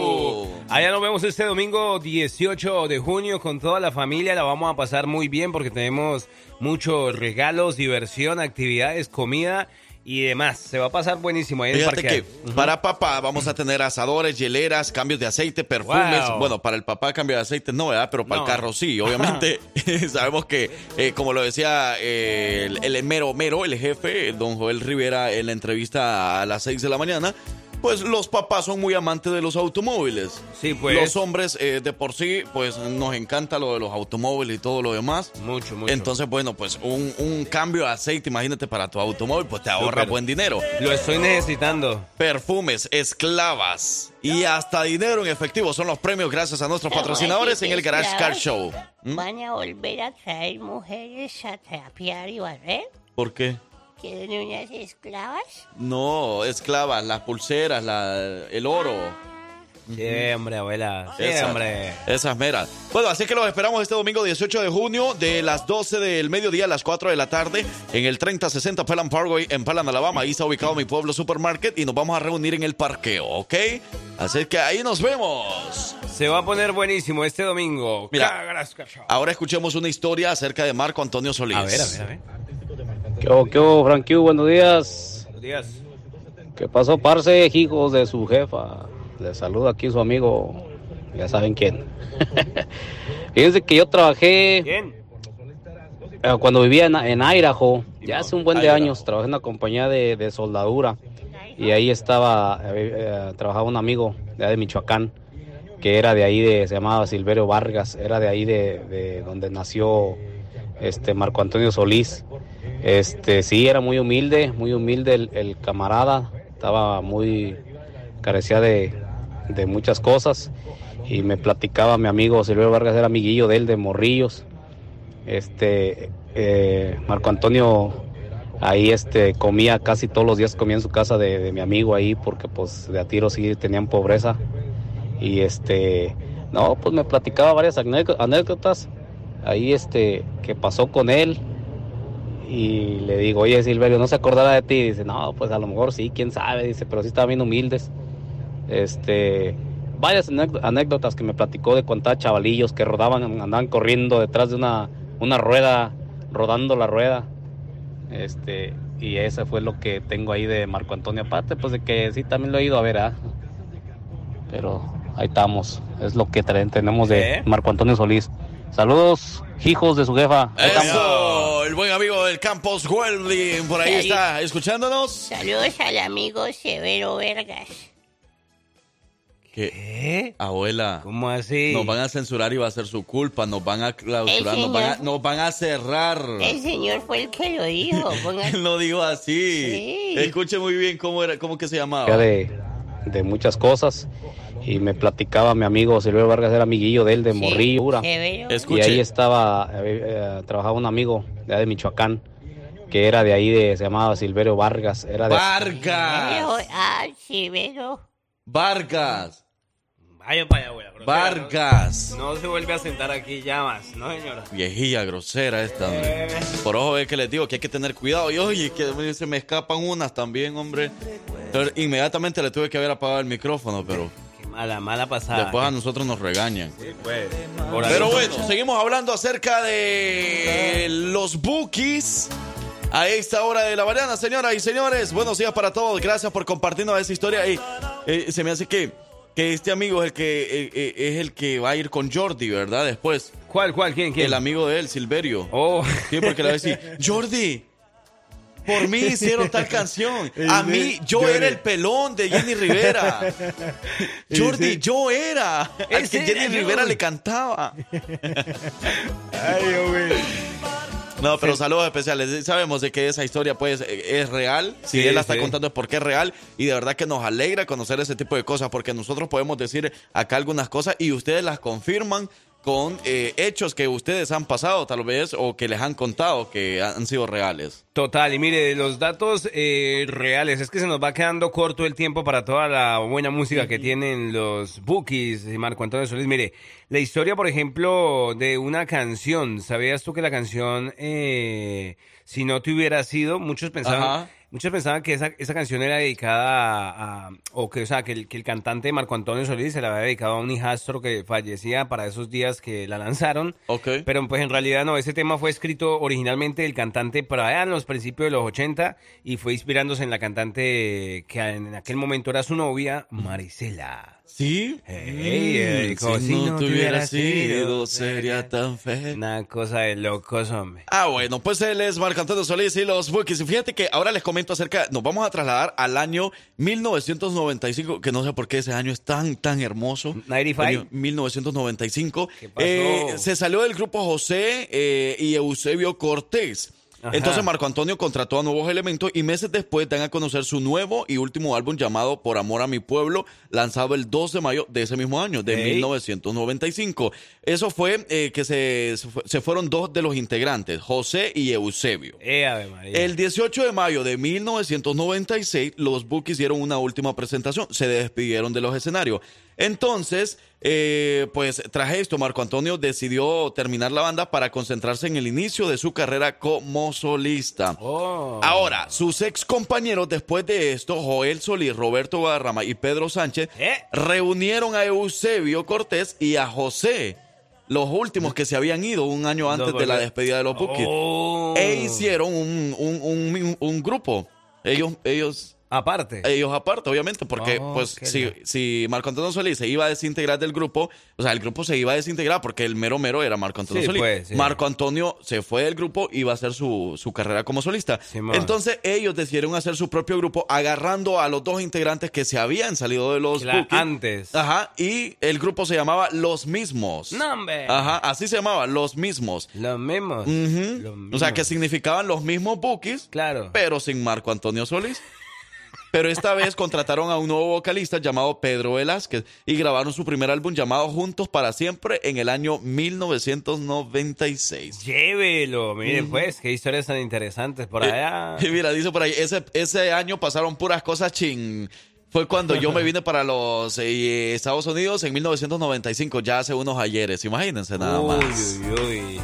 Allá nos vemos este domingo 18 de junio con toda la familia. La vamos a pasar muy bien porque tenemos muchos regalos, diversión, actividades, comida y demás. Se va a pasar buenísimo ahí en el parque. que para papá vamos a tener asadores, hieleras, cambios de aceite, perfumes. Wow. Bueno, para el papá cambio de aceite no, ¿verdad? Pero para No. el carro sí, obviamente. Sabemos que, eh, como lo decía eh, el, el mero mero, el jefe, el don Joel Rivera, en la entrevista a las 6 de la mañana, pues los papás son muy amantes de los automóviles. Sí, pues. Los hombres eh, de por sí, pues nos encanta lo de los automóviles y todo lo demás. Mucho, mucho. Entonces, bueno, pues un, un cambio de aceite, imagínate, para tu automóvil, pues te ahorra buen dinero Lo estoy necesitando. perfumes, esclavas y hasta dinero en efectivo son los premios gracias a nuestros patrocinadores en el Garage Car Show. ¿Mm? ¿Van a volver a traer mujeres a trapear y barrer? ¿Por qué? ¿Quieren unas esclavas? No, esclavas, las pulseras, la- el oro. Sí, hombre, abuela. Sí, Esas- hombre. Esas meras. Bueno, así que los esperamos este domingo 18 de junio de las 12 del mediodía a las 4 de la tarde en el 3060 Pelham Parkway en Pelham, Alabama. Ahí está ubicado mi pueblo supermarket y nos vamos a reunir en el parqueo, ¿ok? Así que ahí nos vemos. Se va a poner buenísimo este domingo. Mira. Ahora escuchemos una historia acerca de Marco Antonio Solís. A ver, a ver, a ver. ¿Qué hubo, qué hubo, Frankie? Buenos días. Buenos días. ¿Qué pasó, parce, hijos de su jefa? Les saluda aquí su amigo, ya saben quién. Fíjense que yo trabajé ¿Quién? eh, cuando vivía en, en Idaho, ya hace un buen de años, trabajé en una compañía de, de soldadura y ahí estaba, eh, eh, trabajaba un amigo de, de Michoacán, que era de ahí, de, se llamaba Silverio Vargas, era de ahí de, de donde nació este Marco Antonio Solís. Este, sí, era muy humilde, muy humilde el, camarada, estaba muy, carecía de, de muchas cosas y me platicaba mi amigo Silverio Vargas, era amiguillo de él, de Morrillos. Este, eh, Marco Antonio ahí este, comía casi todos los días, comía en su casa de, de mi amigo ahí porque pues de a tiro sí tenían pobreza. Y este, no, pues me platicaba varias anécdo- anécdotas ahí este, que pasó con él. Y le digo, oye Silverio, ¿no se acordará de ti? dice, no, pues a lo mejor sí, quién sabe, dice, pero sí estaban bien humildes. Este, varias anécdo- anécdotas que me platicó de estaba chavalillos que rodaban, andaban corriendo detrás de una, una rueda, rodando la rueda. Este, y ese fue lo que tengo ahí de Marco Antonio, aparte, pues de que sí también lo he ido a ver, ¿ah? Pero ahí estamos, es lo que tenemos de ¿Eh? Marco Antonio Solís. Saludos, hijos de su jefa. Ahí estamos. El buen amigo del Campos Welding, por ahí está, escuchándonos. Saludos al amigo Severo Vergas. Que, ¿Qué? abuela, ¿Cómo así? nos van a censurar y va a ser su culpa, nos van a clausurar, nos van a, señor. nos van a cerrar. El señor fue el que lo dijo. Ponga- Él no dijo así. Sí. Escuche muy bien cómo era, cómo que se llamaba. de muchas cosas y me platicaba mi amigo Silverio Vargas, era amiguillo de él, de Sí, Morrillo. Y ahí estaba, eh, eh, trabajaba un amigo de, de Michoacán, que era de ahí, de, se llamaba Silverio Vargas, era de... Vargas. Ah. Vargas. Vaya para allá, abuela. Vargas. No, no se vuelve a sentar aquí ya más, ¿no, señora? Viejilla grosera esta. hombre. Por ojo es que les digo que hay que tener cuidado. Y oye, que se me escapan unas también, hombre. Pero inmediatamente le tuve que haber apagado el micrófono, pero Qué mala, mala pasada. después a nosotros nos regañan. Sí, pues. Pero bueno, seguimos hablando acerca de los bookies. A esta hora de la mañana, señoras y señores, buenos días para todos. Gracias por compartirnos esa historia. Y, eh, se me hace que, que este amigo es el que eh, eh, es el que va a ir con Jordi, ¿verdad? Después. ¿Cuál, cuál? ¿Quién, quién? El amigo de él, Silverio. Oh. Sí, porque le va a decir, Jordi, por mí hicieron tal canción. A mí, yo era el pelón de Jenny Rivera. Jordi, yo era. Al que Jenny. Rivera le cantaba. No, pero saludos especiales. Sabemos de que esa historia pues eh, es real. Si Sí, él la está sí. contando es porque es real. Y de verdad que nos alegra conocer ese tipo de cosas porque nosotros podemos decir acá algunas cosas y ustedes las confirman con eh, hechos que ustedes han pasado tal vez o que les han contado que han sido reales. Total, y mire, los datos eh, reales, es que se nos va quedando corto el tiempo para toda la buena música que tienen los Bookies y Marco Antonio Solís. Mire, la historia, por ejemplo, de una canción, ¿sabías tú que la canción, eh, si no te hubiera sido, muchos pensaban... Ajá. Muchos pensaban que esa, esa canción era dedicada a, a- o que, o sea, que el, que el cantante Marco Antonio Solís se la había dedicado a un hijastro que fallecía para esos días que la lanzaron. Ok. Pero pues en realidad no, ese tema fue escrito originalmente del cantante para allá en los principios de los 80 y fue inspirándose en la cantante que en aquel momento era su novia, Marisela. ¿Sí? Ey, eh, Mm, como si no te hubiera sido, sería tan feo. Una cosa de locos, hombre. Ah, bueno, pues él es Marco Antonio Solís y los Bookies. Y fíjate que ahora les comento acerca, nos vamos a trasladar al año 1995, que no sé por qué ese año es tan, tan hermoso. 95. Año 1995. ¿Qué pasó? Eh, se salió del grupo José eh, y Eusebio Cortés. Ajá. Entonces Marco Antonio contrató a nuevos elementos y meses después dan a conocer su nuevo y último álbum llamado Por Amor a mi Pueblo, lanzado el 2 de mayo de ese mismo año, de Ey. 1995. Eso fue eh, que se, se fue- se fueron dos de los integrantes, José y Eusebio. Eh. El 18 de mayo de 1996, los Bookies hicieron una última presentación. Se despidieron de los escenarios. Entonces, eh, pues tras esto, Marco Antonio decidió terminar la banda para concentrarse en el inicio de su carrera como solista. Oh. Ahora, sus ex compañeros después de esto, Joel Solís, Roberto Guadarrama y Pedro Sánchez, ¿Eh? reunieron a Eusebio Cortés y a José, los últimos que se habían ido un año antes de la despedida de los Bukis. Oh. E hicieron un, un- un- un grupo. Ellos, ellos Aparte. ellos aparte, obviamente, porque Oh, pues si, si Marco Antonio Solís se iba a desintegrar del grupo, o sea, el grupo se iba a desintegrar porque el mero mero era Marco Antonio Sí, Solís. pues, sí. Marco Antonio se fue del grupo y iba a hacer su, su carrera como solista. Entonces ellos decidieron hacer su propio grupo agarrando a los dos integrantes que se habían salido de los Cla- Bukis. antes. Ajá, y el grupo se llamaba Los Mismos. No, hombre. Ajá, así se llamaba, Los Mismos. Los mismos. Ujú. Los O sea, mismos. que significaban los mismos Bukis, Claro. pero sin Marco Antonio Solís. Pero esta vez contrataron a un nuevo vocalista llamado Pedro Velázquez y grabaron su primer álbum llamado Juntos para Siempre en el año 1996. Llévelo. Mire, pues, qué historias tan interesantes por allá. Y mira, dice por ahí, ese, ese año pasaron puras cosas ching. Fue cuando yo me vine para los eh, Estados Unidos en 1995, ya hace unos ayeres, imagínense nada Uy, más. uy, uy.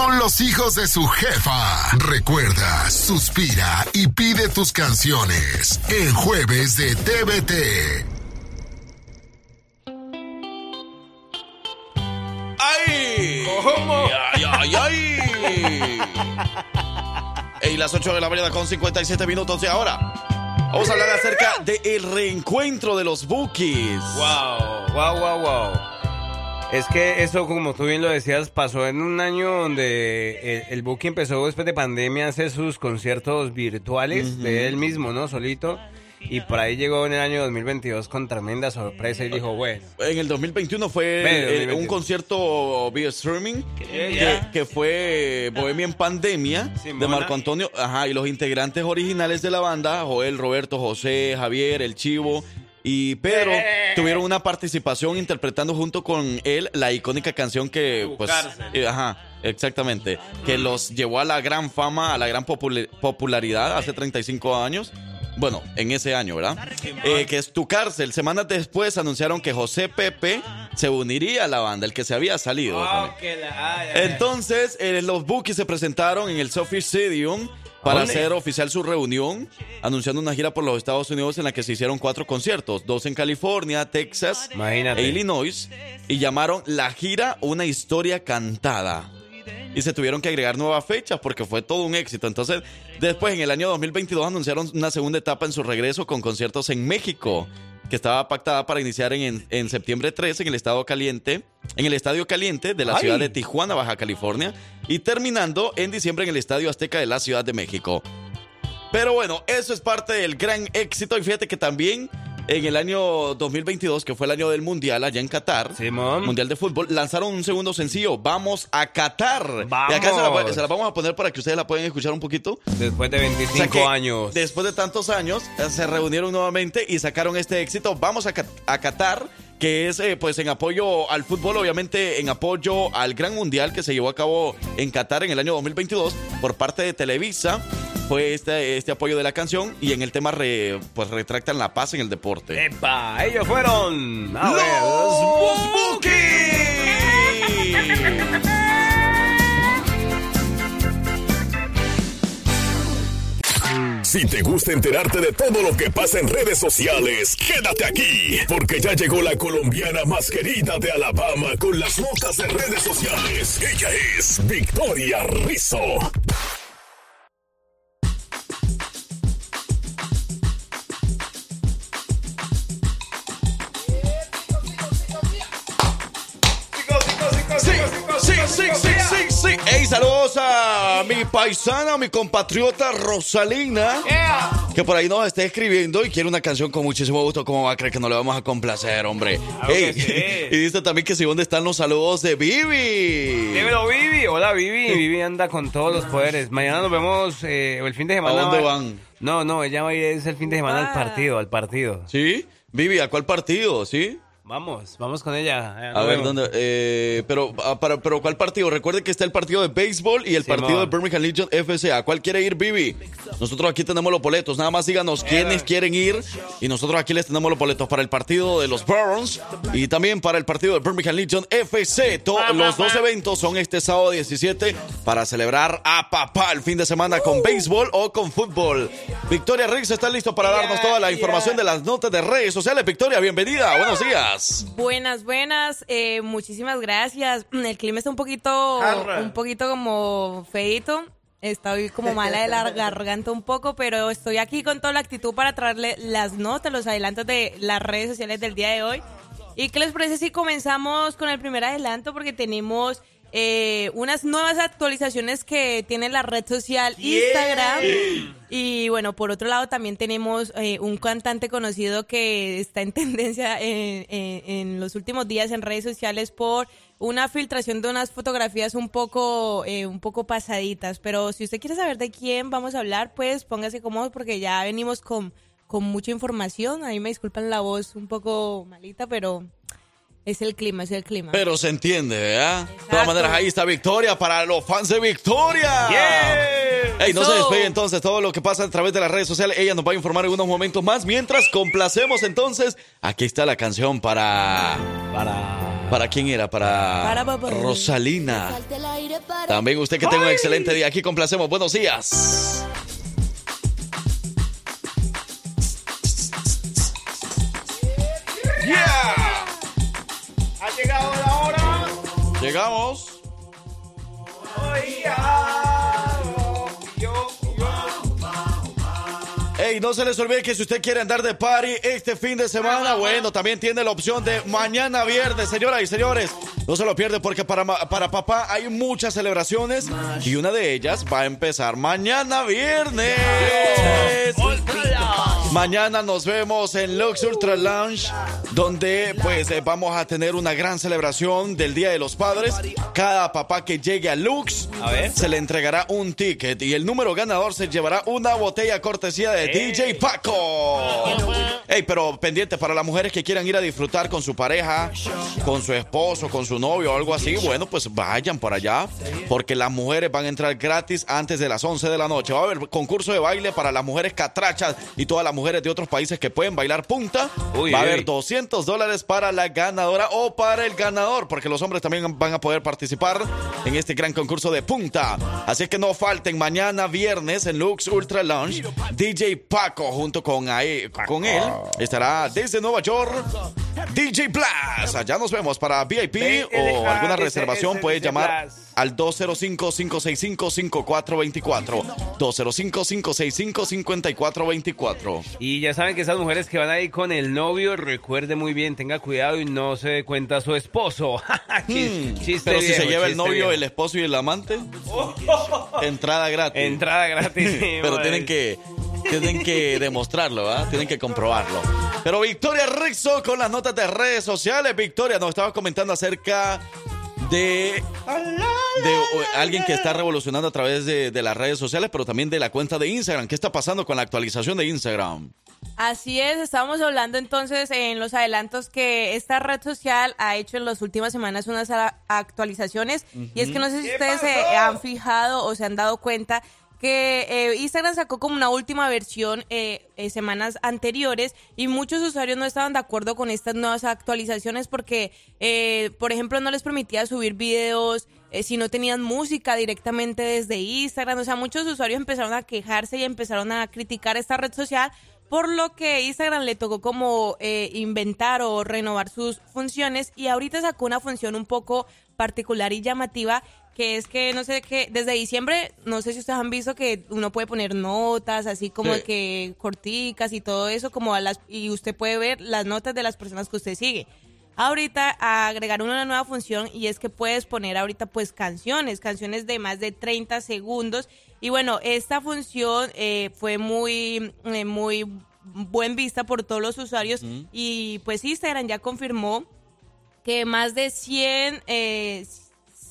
Con los hijos de su jefa. Recuerda, suspira y pide tus canciones en jueves de TVT. ¡Ay! ¿Cómo? ¡Ay, ay, ay! Y las 8 de la mañana con 57 minutos de ahora. Vamos a hablar acerca del reencuentro de los Bookies. Wow, wow, wow, wow. Es que eso, como tú bien lo decías, pasó en un año donde el, el Buki empezó después de pandemia a hacer sus conciertos virtuales de él mismo, ¿no? Solito. Y por ahí llegó en el año 2022 con tremenda sorpresa y dijo, bueno, En el 2021 fue Ve, 2021. un concierto vía streaming que, que fue Bohemian Pandemia de. Marco Antonio. Ajá, y los integrantes originales de la banda, Joel, Roberto, José, Javier, El Chivo y Pedro, Eh. tuvieron una participación interpretando junto con él la icónica canción que, Tu pues, cárcel. eh, ajá, exactamente, que los llevó a la gran fama, a la gran popul- popularidad hace 35 años. Bueno, en ese año, ¿verdad? Eh, que es tu cárcel. Semanas después anunciaron que José Pepe se uniría a la banda, el que se había salido. Ah, la- ay, ay, ay. Entonces, eh, los Bookies se presentaron en el Sophie Stadium para ¿Dónde? hacer oficial su reunión, anunciando una gira por los Estados Unidos en la que se hicieron cuatro conciertos, dos en California, Texas Imagínate. e Illinois, y llamaron la gira Una historia cantada. Y se tuvieron que agregar nuevas fechas porque fue todo un éxito. Entonces, después en el año 2022 anunciaron una segunda etapa en su regreso con conciertos en México, que estaba pactada para iniciar en, en septiembre 13 en el estado caliente, en el estadio caliente de la Ay. ciudad de Tijuana, Baja California, y terminando en diciembre en el estadio Azteca de la Ciudad de México. Pero bueno, eso es parte del gran éxito. Y fíjate que también en el año 2022, que fue el año del Mundial allá en Qatar, Simón. Mundial de Fútbol, lanzaron un segundo sencillo, Vamos a Qatar. Vamos. Y acá se la, se la vamos a poner para que ustedes la puedan escuchar un poquito. Después de O sea 25 que años. Después de tantos años, eh, se reunieron nuevamente y sacaron este éxito. Vamos a, a Qatar, que es eh, pues en apoyo al fútbol, obviamente en apoyo al gran mundial que se llevó a cabo en Qatar en el año 2022 por parte de Televisa. Fue este, este apoyo de la canción y en el tema re- pues retractan la paz en el deporte. ¡Epa! Ellos fueron. A ¡Los ver, los Si te gusta enterarte de todo lo que pasa en redes sociales, quédate aquí, porque ya llegó la colombiana más querida de Alabama con las notas de redes sociales. Ella es Victoria Rizzo. Ey, saludos a mi paisana, mi compatriota Rosalina, que por ahí nos está escribiendo y quiere una canción con muchísimo gusto. ¿Cómo va a creer que no le vamos a complacer, hombre? Claro que sí. y dice también que si dónde están los saludos de Vivi. Dímelo, Vivi. Hola, Vivi. Vivi anda con todos los poderes. Mañana nos vemos, eh, el fin de semana. ¿A dónde va- van? No, no, ella va a ir es el fin de semana al partido, al partido. ¿Sí? Vivi, ¿a cuál partido? ¿Sí? Vamos, vamos con ella. A ver, ¿dónde? Eh, pero, ah, para, pero, ¿cuál partido? Recuerde que está el partido de béisbol y el Simón. partido de Birmingham Legion FCA. ¿Cuál quiere ir, Vivi? Nosotros aquí tenemos los boletos. Nada más díganos quiénes quieren ir. Y nosotros aquí les tenemos los boletos para el partido de los Browns y también para el partido de Birmingham Legion FC. To- los dos eventos son este sábado 17 para celebrar a papá el fin de semana con béisbol o con fútbol. Victoria Riggs está listo para darnos toda la información de las notas de redes sociales. Victoria, bienvenida. Buenos días. Buenas, buenas. eh, muchísimas gracias. El clima está un poquito, Jarra. un poquito como feito. Estoy como mala de la garganta un poco, pero estoy aquí con toda la actitud para traerle las notas, los adelantos de las redes sociales del día de hoy. ¿Y qué les parece si comenzamos con el primer adelanto? Porque tenemos eh, unas nuevas actualizaciones que tiene la red social Instagram. Y bueno, por otro lado también tenemos eh, un cantante conocido que está en tendencia en, en- en los últimos días en redes sociales por una filtración de unas fotografías un poco, eh, un poco pasaditas. Pero si usted quiere saber de quién vamos a hablar, pues póngase cómodo porque ya venimos con, con mucha información. Ahí me disculpan la voz un poco malita, pero es el clima, es el clima. Pero se entiende, ¿verdad? De todas maneras, ahí está Victoria para los fans de Victoria. Ey, no se despegue entonces todo lo que pasa a través de las redes sociales. Ella nos va a informar en unos momentos más. Mientras complacemos entonces, aquí está la canción para... Para... ¿Para quién era? Para, Para papá. Rosalina. También usted que tenga un excelente día. Aquí complacemos. Buenos días. Llegamos. No se les olvide que si usted quiere andar de party este fin de semana, bueno, también tiene la opción de mañana viernes, señoras y señores. No se lo pierde porque para, para papá hay muchas celebraciones y una de ellas va a empezar mañana viernes. Mañana nos vemos en Lux Ultra Lounge, donde pues eh, vamos a tener una gran celebración del Día de los Padres. Cada papá que llegue a Lux A ver. se le entregará un ticket y el número ganador se llevará una botella cortesía de DJ Paco. Ey, pero pendiente para las mujeres que quieran ir a disfrutar con su pareja, con su esposo, con su novio o algo así, bueno, pues vayan por allá, porque las mujeres van a entrar gratis antes de las 11 de la noche. Va a haber concurso de baile para las mujeres catrachas y todas las mujeres de otros países que pueden bailar punta. Uy, Va a haber 200 dólares para la ganadora o para el ganador, porque los hombres también van a poder participar en este gran concurso de punta. Así que no falten mañana viernes en Lux Ultra Lounge. DJ Paco junto con, ahí- con él estará desde Nueva York. DJ Blast. Allá nos vemos para VIP o alguna ese- reservación. ese- Puede ese llamar al 205-565-5424. 205-565-5424. Y ya saben que esas mujeres que van ahí con el novio, recuerde muy bien, tenga cuidado y no se dé cuenta su esposo. Chis- chiste Hmm. Pero si se lleva el novio, viejo. el esposo y el amante, entrada gratis. Entrada gratis. sí, Pero madre. tienen que, tienen que demostrarlo, ¿verdad? Tienen que comprobarlo. Pero Victoria Rixo con las notas de redes sociales. Victoria, nos estabas comentando acerca de, de alguien que está revolucionando a través de, de las redes sociales, pero también de la cuenta de Instagram. ¿Qué está pasando con la actualización de Instagram? Así es, estábamos hablando entonces en los adelantos que esta red social ha hecho en las últimas semanas unas actualizaciones y es que no sé si ustedes se han fijado o se han dado cuenta que eh, Instagram sacó como una última versión eh, eh, semanas anteriores y muchos usuarios no estaban de acuerdo con estas nuevas actualizaciones porque, por ejemplo, no les permitía subir videos si no tenían música directamente desde Instagram. O sea, muchos usuarios empezaron a quejarse y empezaron a criticar esta red social por lo que Instagram le tocó como inventar o renovar sus funciones y ahorita sacó una función un poco particular y llamativa que es que no sé qué desde diciembre no sé si ustedes han visto que uno puede poner notas así como Sí. que corticas y todo eso como a las y usted puede ver las notas de las personas que usted sigue ahorita agregaron una nueva función y es que puedes poner ahorita pues canciones, canciones de más de 30 segundos. Y bueno, esta función eh, fue muy, eh, muy buen vista por todos los usuarios y pues Instagram ya confirmó que más de 100, eh,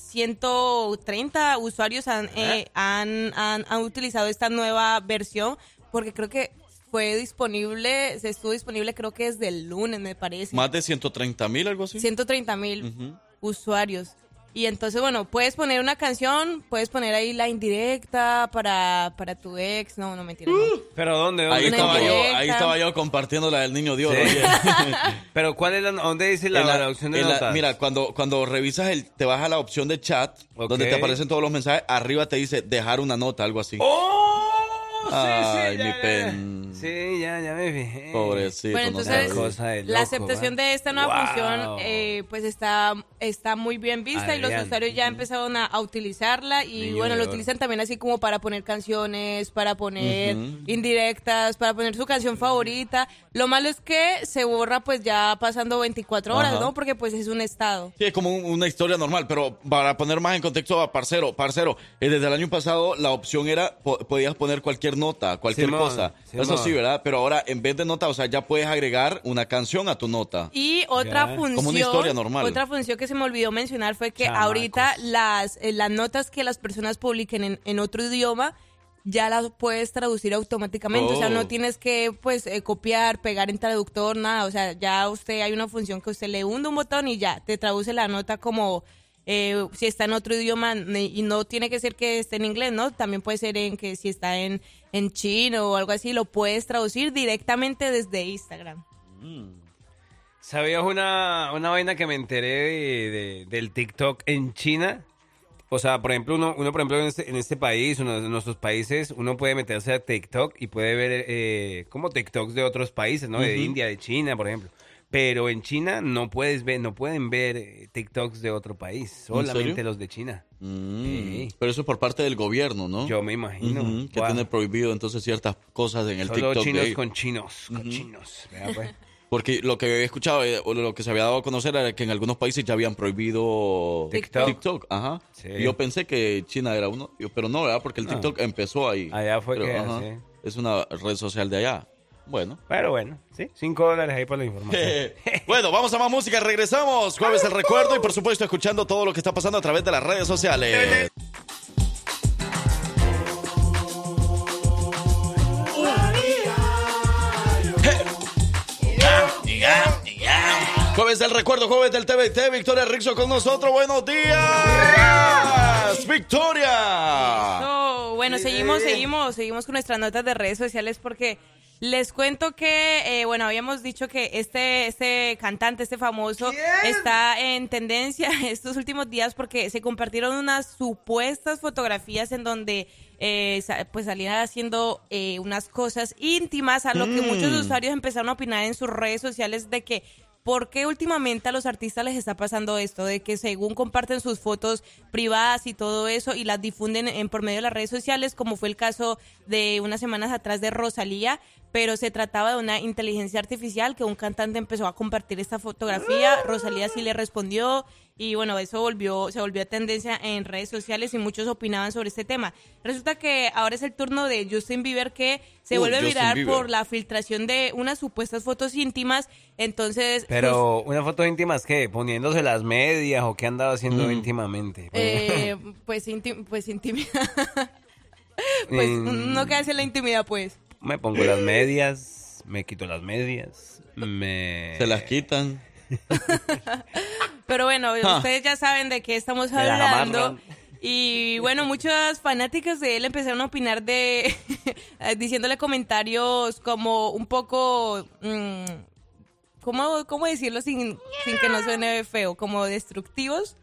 130 usuarios han, eh, han, han, han utilizado esta nueva versión porque creo que fue disponible, se estuvo disponible creo que desde el lunes, me parece. Más de 130 mil, algo así. 130 mil usuarios. Y entonces, bueno, puedes poner una canción, puedes poner ahí la indirecta para, para tu ex. No, no mentira. no. ¿Pero dónde? dónde? Ahí Una estaba, yo, ahí estaba yo compartiendo la del niño. Sí. oye. ¿Pero cuál es la, dónde dice la, opción de la- mira, cuando, cuando revisas el, te vas a la opción de chat, donde te aparecen todos los mensajes, arriba te dice dejar una nota, algo así. ¡Oh! Sí, Ay, sí, mi ya, pen. Sí, ya, ya me fijé. Pobrecito, Bueno, no entonces, sabe. Cosa de la aceptación de esta nueva Wow. función eh, pues está, está muy bien vista y los usuarios ya empezaron a, a utilizarla y Niño bueno, lo utilizan también así como para poner canciones, para poner indirectas, para poner su canción favorita. Lo malo es que se borra pues ya pasando 24 horas, Ajá. ¿no? Porque pues es un estado. Sí, es como un- una historia normal, pero para poner más en contexto a Parcero, Parcero, eh, desde el año pasado la opción era, po- podías poner cualquier nota, cualquier Simón, cosa. Simón. Eso sí, ¿verdad? Pero ahora en vez de nota, o sea, ya puedes agregar una canción a tu nota. Y otra función, Como una historia normal. otra función que se me olvidó mencionar fue que Chamacos. ahorita las, eh, las notas que las personas publiquen en, en otro idioma ya las puedes traducir automáticamente, o sea, Oh. no tienes que pues eh, copiar, pegar en traductor, nada, o sea, ya usted hay una función que usted le hunde un botón y ya te traduce la nota como eh, si está en otro idioma y no tiene que ser que esté en inglés, ¿no? También puede ser en que si está en, en chino o algo así, lo puedes traducir directamente desde Instagram. ¿Sabías una, una vaina que me enteré de, de- del TikTok en China? O sea, por ejemplo, uno, uno por ejemplo, en este, en este país, uno de nuestros países, uno puede meterse a TikTok y puede ver eh, como TikToks de otros países, ¿no? De. India, de China, por ejemplo. Pero en China no puedes ver, no pueden ver eh, TikToks de otro país, solamente los de China. Mm, Sí. Pero eso es por parte del gobierno, ¿no? Yo me imagino. Que Wow. tiene prohibido entonces ciertas cosas en el Solo TikTok. chinos con chinos, con chinos. Vea, pues. Porque lo que había escuchado, eh, o lo que se había dado a conocer era que en algunos países ya habían prohibido TikTok. ajá. Sí. Y Yo pensé que China era uno, pero no, ¿verdad? Porque el No. TikTok empezó ahí. Allá fue que, ajá, sí. Es una red social de allá. Bueno. Pero bueno, sí, cinco dólares ahí por la información. bueno, vamos a más música, regresamos. Jueves el recuerdo y por supuesto escuchando todo lo que está pasando a través de las redes sociales. Jueves del recuerdo, jueves del TVT, Victoria Rixo con nosotros, buenos días, Victoria. Bueno, seguimos, seguimos, seguimos con nuestras notas de redes sociales porque les cuento que, eh, bueno, habíamos dicho que este, este cantante, este famoso, está en tendencia estos últimos días porque se compartieron unas supuestas fotografías en donde eh, pues salían haciendo eh, unas cosas íntimas a lo que Mm. muchos usuarios empezaron a opinar en sus redes sociales de que ¿Por qué últimamente a los artistas les está pasando esto? De que según comparten sus fotos privadas y todo eso y las difunden en, por medio de las redes sociales, como fue el caso de unas semanas atrás de Rosalía, pero se trataba de una inteligencia artificial que un cantante empezó a compartir esta fotografía, Rosalía sí le respondió y bueno, eso volvió, se volvió tendencia en redes sociales y muchos opinaban sobre este tema. Resulta que ahora es el turno de Justin Bieber que se Uy, vuelve a virar por la filtración de unas supuestas fotos íntimas, entonces... Pero, ¿una foto íntimas qué? ¿Poniéndose las medias o qué andaba haciendo íntimamente? Eh, pues, inti- pues intimidad. pues Mm. uno que hace la intimidad, pues. Me pongo las medias, me quito las medias, me... Se las quitan. Pero bueno, Ah. ustedes ya saben de qué estamos hablando. Y bueno, muchas fanáticas de él empezaron a opinar de. diciéndole comentarios como un poco. mm, ¿cómo, ¿Cómo decirlo sin, sin que no suene feo? Como destructivos.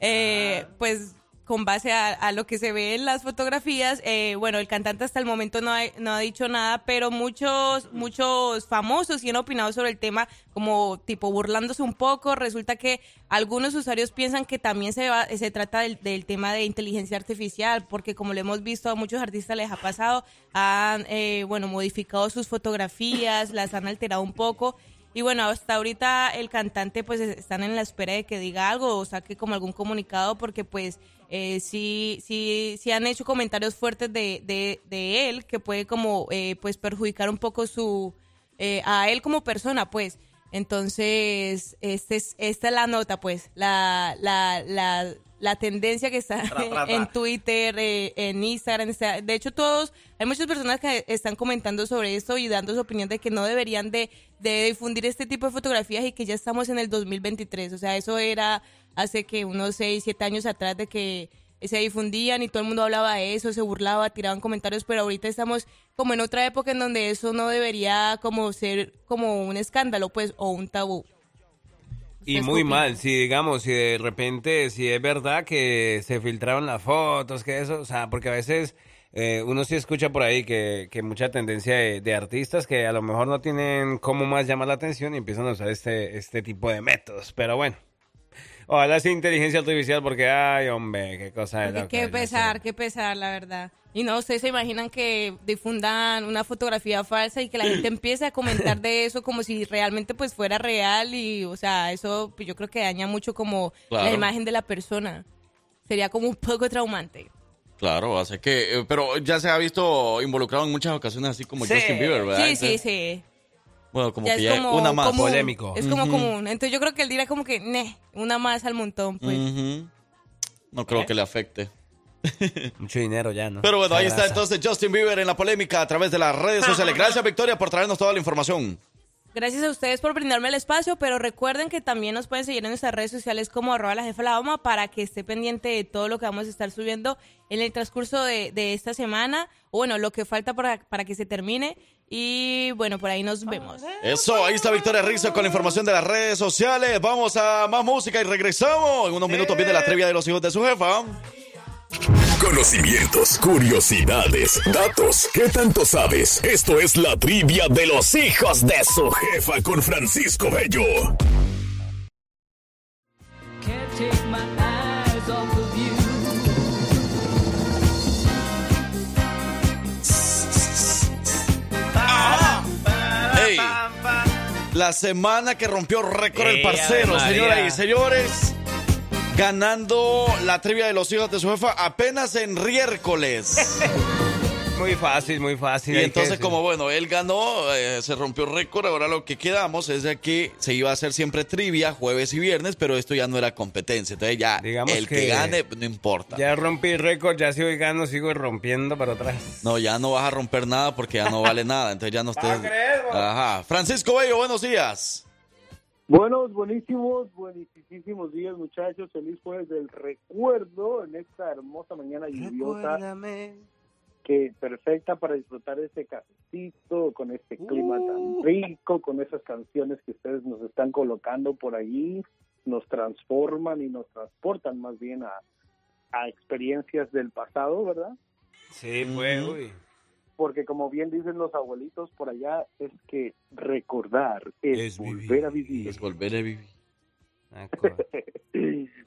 Eh, pues con base a, a lo que se ve en las fotografías, eh, bueno, el cantante hasta el momento no ha, dicho nada, pero muchos, muchos famosos sí han opinado sobre el tema, como tipo burlándose un poco. Resulta que algunos usuarios piensan que también se, va, se trata del, del tema de inteligencia artificial, porque como lo hemos visto a muchos artistas les ha pasado, han, eh, bueno, modificado sus fotografías, las han alterado un poco. Y bueno, hasta ahorita el cantante pues es- están en la espera de que diga algo o saque como algún comunicado porque pues eh, sí, sí, sí han hecho comentarios fuertes de, de, de él que puede como eh, pues perjudicar un poco su, eh, a él como persona pues. Entonces, este es, esta es la nota, pues, la, la, la, la tendencia que está Tra, tra, tra. en Twitter, eh, en Instagram. De hecho, todos, hay muchas personas que están comentando sobre esto y dando su opinión de que no deberían de, de difundir este tipo de fotografías y que ya estamos en el 2023. O sea, eso era hace que unos 6, 7 años atrás de que se difundían y todo el mundo hablaba de eso, se burlaba, tiraban comentarios, pero ahorita estamos como en otra época en donde eso no debería como ser como un escándalo, pues, o un tabú. Y ¿Ustedes muy mal, si digamos, si de repente, si es verdad que se filtraron las fotos, que eso, o sea, porque a veces eh, uno sí escucha por ahí que, que mucha tendencia de, de artistas que a lo mejor no tienen cómo más llamar la atención y empiezan a usar este, este tipo de métodos, pero bueno. Ojalá sea inteligencia artificial porque, ay, hombre, qué cosa de Porque loco qué es pesar, qué pesar, la verdad. Y no, ustedes se imaginan que difundan una fotografía falsa y que la gente empiece a comentar de eso como si realmente pues fuera real y, o sea, eso pues, yo creo que daña mucho como la imagen de la persona. Sería como un poco traumante. Claro, hace que. eh, pero ya se ha visto involucrado en muchas ocasiones, así como Sí. Justin Bieber, ¿verdad? Sí, sí, sí. Bueno, como Ya que es ya como una más. común. Polémico. Es como común. Entonces yo creo que él dirá como que, "Neh, una más al montón, pues. No creo que le afecte. Mucho dinero ya, ¿no? Pero bueno, ahí está entonces Justin Bieber en la polémica a través de las redes sociales. Gracias, Victoria, por traernos toda la información. Gracias a ustedes por brindarme el espacio, pero recuerden que también nos pueden seguir en nuestras redes sociales como arroba la jefa la Dama para que esté pendiente de todo lo que vamos a estar subiendo en el transcurso de, de esta semana, o bueno, lo que falta para, para que se termine. Y bueno, por ahí nos vemos. Eso, ahí está Victoria Rizzo con la información de las redes sociales. Vamos a más música y regresamos. En unos minutos viene la trivia de los hijos de su jefa. Conocimientos, curiosidades, datos. ¿Qué tanto sabes? Esto es la trivia de los hijos de su jefa con Francisco Bello. Can't take my la semana que rompió récord el Ey, parcero, señoras y señores. Ganando la trivia de los hijos de su jefa apenas en miércoles. Muy fácil, muy fácil. Y entonces, que- como bueno, él ganó, eh, se rompió récord. Ahora lo que quedamos es de que se iba a hacer siempre trivia jueves y viernes, pero esto ya no era competencia. Entonces, ya Digamos el que, que gane, no importa. Ya rompí récord, ya sigo gano, sigo rompiendo para atrás. No, ya no vas a romper nada porque ya no vale nada. Entonces, ya no estés. Ajá. Francisco Bello, buenos días. Buenos, buenísimos, buenísimos días, muchachos. Feliz jueves del recuerdo en esta hermosa mañana lluviosa. Que perfecta para disfrutar de este cafecito, con este clima tan rico, con esas canciones que ustedes nos están colocando por allí. Nos transforman y nos transportan más bien a, a experiencias del pasado, ¿verdad? Sí, pues, uy. Porque como bien dicen los abuelitos por allá, es que recordar es, Es volver vivir. a vivir. Es volver a vivir.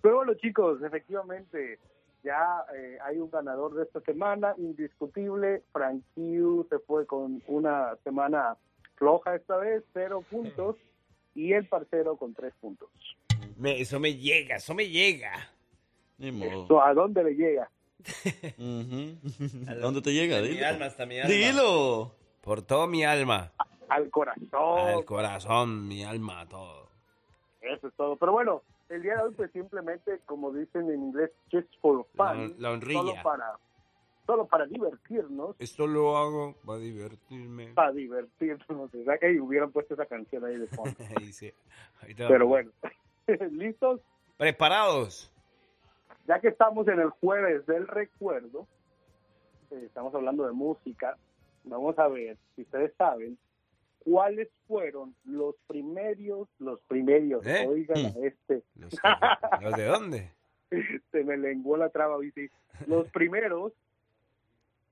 Pero bueno, chicos, efectivamente, ya eh, hay un ganador de esta semana, indiscutible. Frank Hughes se fue con una semana floja esta vez, cero puntos, y el parcero con tres puntos. Me- eso me llega, eso me llega. Ni modo. ¿A dónde le llega? Ujú. ¿Dónde te llega? Hasta mi Dilo. alma, hasta mi alma. Dilo. Por todo mi alma. Al corazón. Al corazón, mi alma, todo. Eso es todo. Pero bueno, el día de hoy, pues simplemente, como dicen en inglés, just for La, fun. la honrilla. Solo para, solo para divertirnos. Esto lo hago para divertirme. Para divertirnos. Ey, hubieran puesto esa canción ahí de fondo. Sí. Pero bueno, ¿listos? Preparados. Ya que estamos en el jueves del recuerdo, eh, estamos hablando de música, vamos a ver si ustedes saben cuáles fueron los primeros, los primeros, ¿Eh? oigan a este, ¿Los, de dónde? se me lenguó la traba, ¿viste? los primeros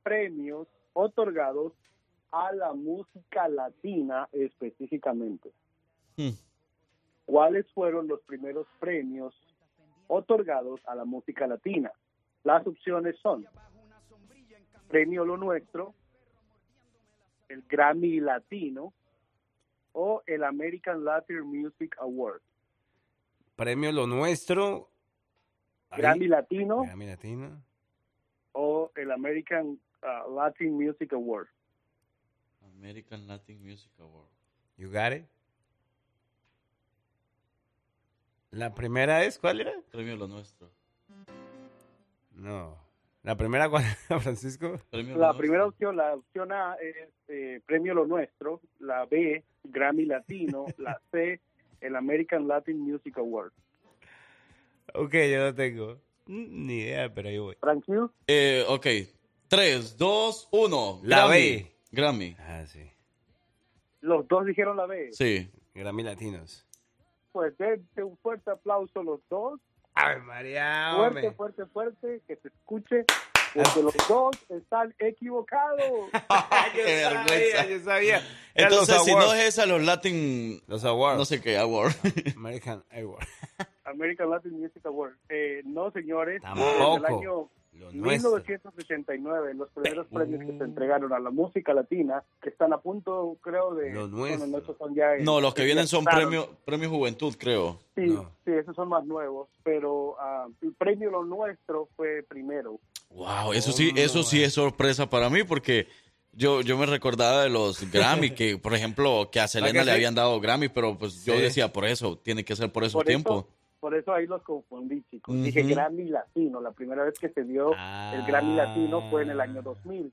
premios otorgados a la música latina específicamente. Hmm. ¿Cuáles fueron los primeros premios otorgados a la música latina? Las opciones son Premio Lo Nuestro, el Grammy Latino o el American Latin Music Award. Premio Lo Nuestro. Grammy Latino Grammy Latino. o el American uh, Latin Music Award. American Latin Music Award. You got it? La primera es, ¿cuál era? Premio Lo Nuestro. No. ¿La primera cuál era, Francisco? La primera opción, la opción A es eh, Premio Lo Nuestro, la B, Grammy Latino, la C, el American Latin Music Award. Ok, yo lo tengo. Mm, Ni idea, pero ahí voy. Hughes, Eh, ok. 3, 2, 1. La B. Grammy. Ah, sí. los dos dijeron la B. Sí. Grammy Latinos. Pues dense un fuerte aplauso los dos. Ay, María, Fuerte, fuerte, fuerte, que se escuche. Porque los dos están equivocados. Qué vergüenza. Yo sabía. Eran los Entonces, si no awards. es esa, los Latin. Los awards. No sé qué, award. American Award. American Latin Music Award. Eh, no, señores. Tampoco. En el año Lo nuestro. 1989, los primeros premios que se entregaron a la música latina, que están a punto, creo, de... Lo bueno, nuestro. no, esos son ya en- No, los que vienen son Claro. premio, premio Juventud, creo. Sí, No. sí, esos son más nuevos, pero ah, el premio Lo Nuestro fue primero. Wow, eso sí, eso sí es sorpresa para mí porque yo, yo me recordaba de los Grammy, que por ejemplo, que a Selena que le habían dado Grammy, pero pues yo Sí. decía por eso, tiene que ser por esos Por tiempos. eso, por eso ahí los confundí, chicos. Dije Grammy Latino, la primera vez que se dio el Grammy Latino fue en el año 2000.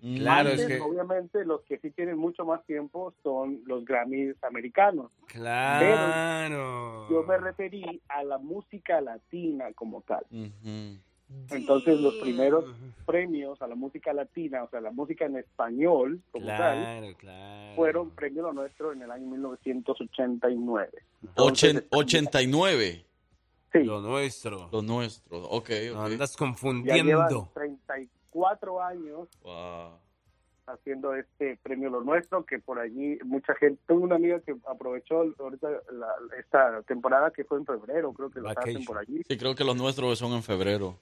Claro, Antes, es que. obviamente, los que sí tienen mucho más tiempo son los Grammys americanos. Claro. Yo me referí a la música latina como tal. Ujú. Entonces, los primeros premios a la música latina, o sea, la música en español como tal, Claro, fueron premio lo nuestro en el año 1989. Ochen- Entonces, 89, sí, Lo nuestro. lo nuestro. Ok, No ok. andas ya confundiendo. 34 años Wow. haciendo este premio lo nuestro, que por allí mucha gente, tengo una amiga que aprovechó ahorita la- esta temporada que fue en febrero, creo que lo hacen por allí, Sí, creo que los nuestros son en febrero.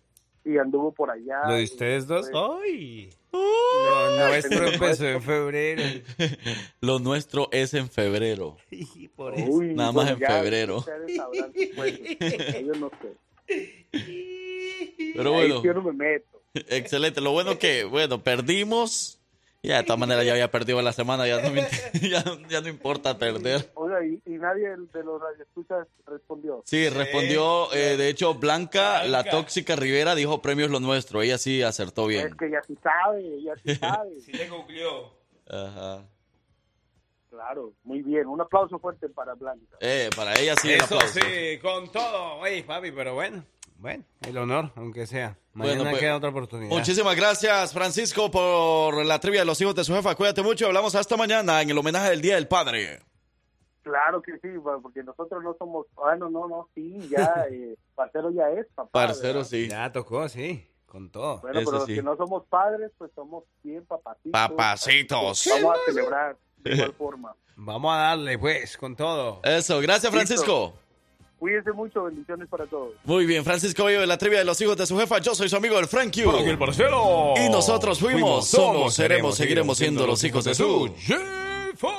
Y anduvo por allá. ¿Lo de y, ustedes dos? pues, ¡Ay! Lo nuestro empezó en febrero. Lo nuestro es en febrero. Y por eso. Uy, Nada más en ya febrero. ustedes sabrán qué fue. Yo no sé. Pero bueno, yo no me meto. excelente. Lo bueno que, bueno, perdimos. Ya, de todas maneras ya había perdido la semana, ya no, me- ya, ya no importa perder. Oiga, y, y nadie de los radioescuchas respondió. Sí, respondió, eh, de hecho, Blanca, la tóxica Rivera, dijo premios lo nuestro. Ella sí acertó bien. Es que ya sí sabe, ya sí sabe. Sí le cumplió. Ajá. Claro, muy bien. Un aplauso fuerte para Blanca. Eh, para ella sí el Eso aplauso. sí, con todo. Ey, papi, pero bueno. Bueno, el honor, aunque sea. Mañana Bueno, pues, queda otra oportunidad. Muchísimas gracias, Francisco, por la trivia de los hijos de su jefa. Cuídate mucho. Hablamos hasta mañana en el homenaje del Día del Padre. Claro que sí, porque nosotros no somos, bueno, no, no, sí, ya, eh, parcero ya es papá. Parcero, ¿verdad? sí. Ya tocó, sí, con todo. Bueno, Eso pero los sí. que no somos padres, pues somos bien papacitos. Papacitos. Vamos a celebrar de igual forma. Vamos a darle, pues, con todo. Eso, gracias, Francisco. Cuídense mucho, bendiciones para todos. Muy bien, Francisco Bello de la trivia de los hijos de su jefa. Yo soy su amigo el Frank Q. Aquí el parcero. Y nosotros fuimos, somos, seremos, seguiremos siendo los hijos de su jefa.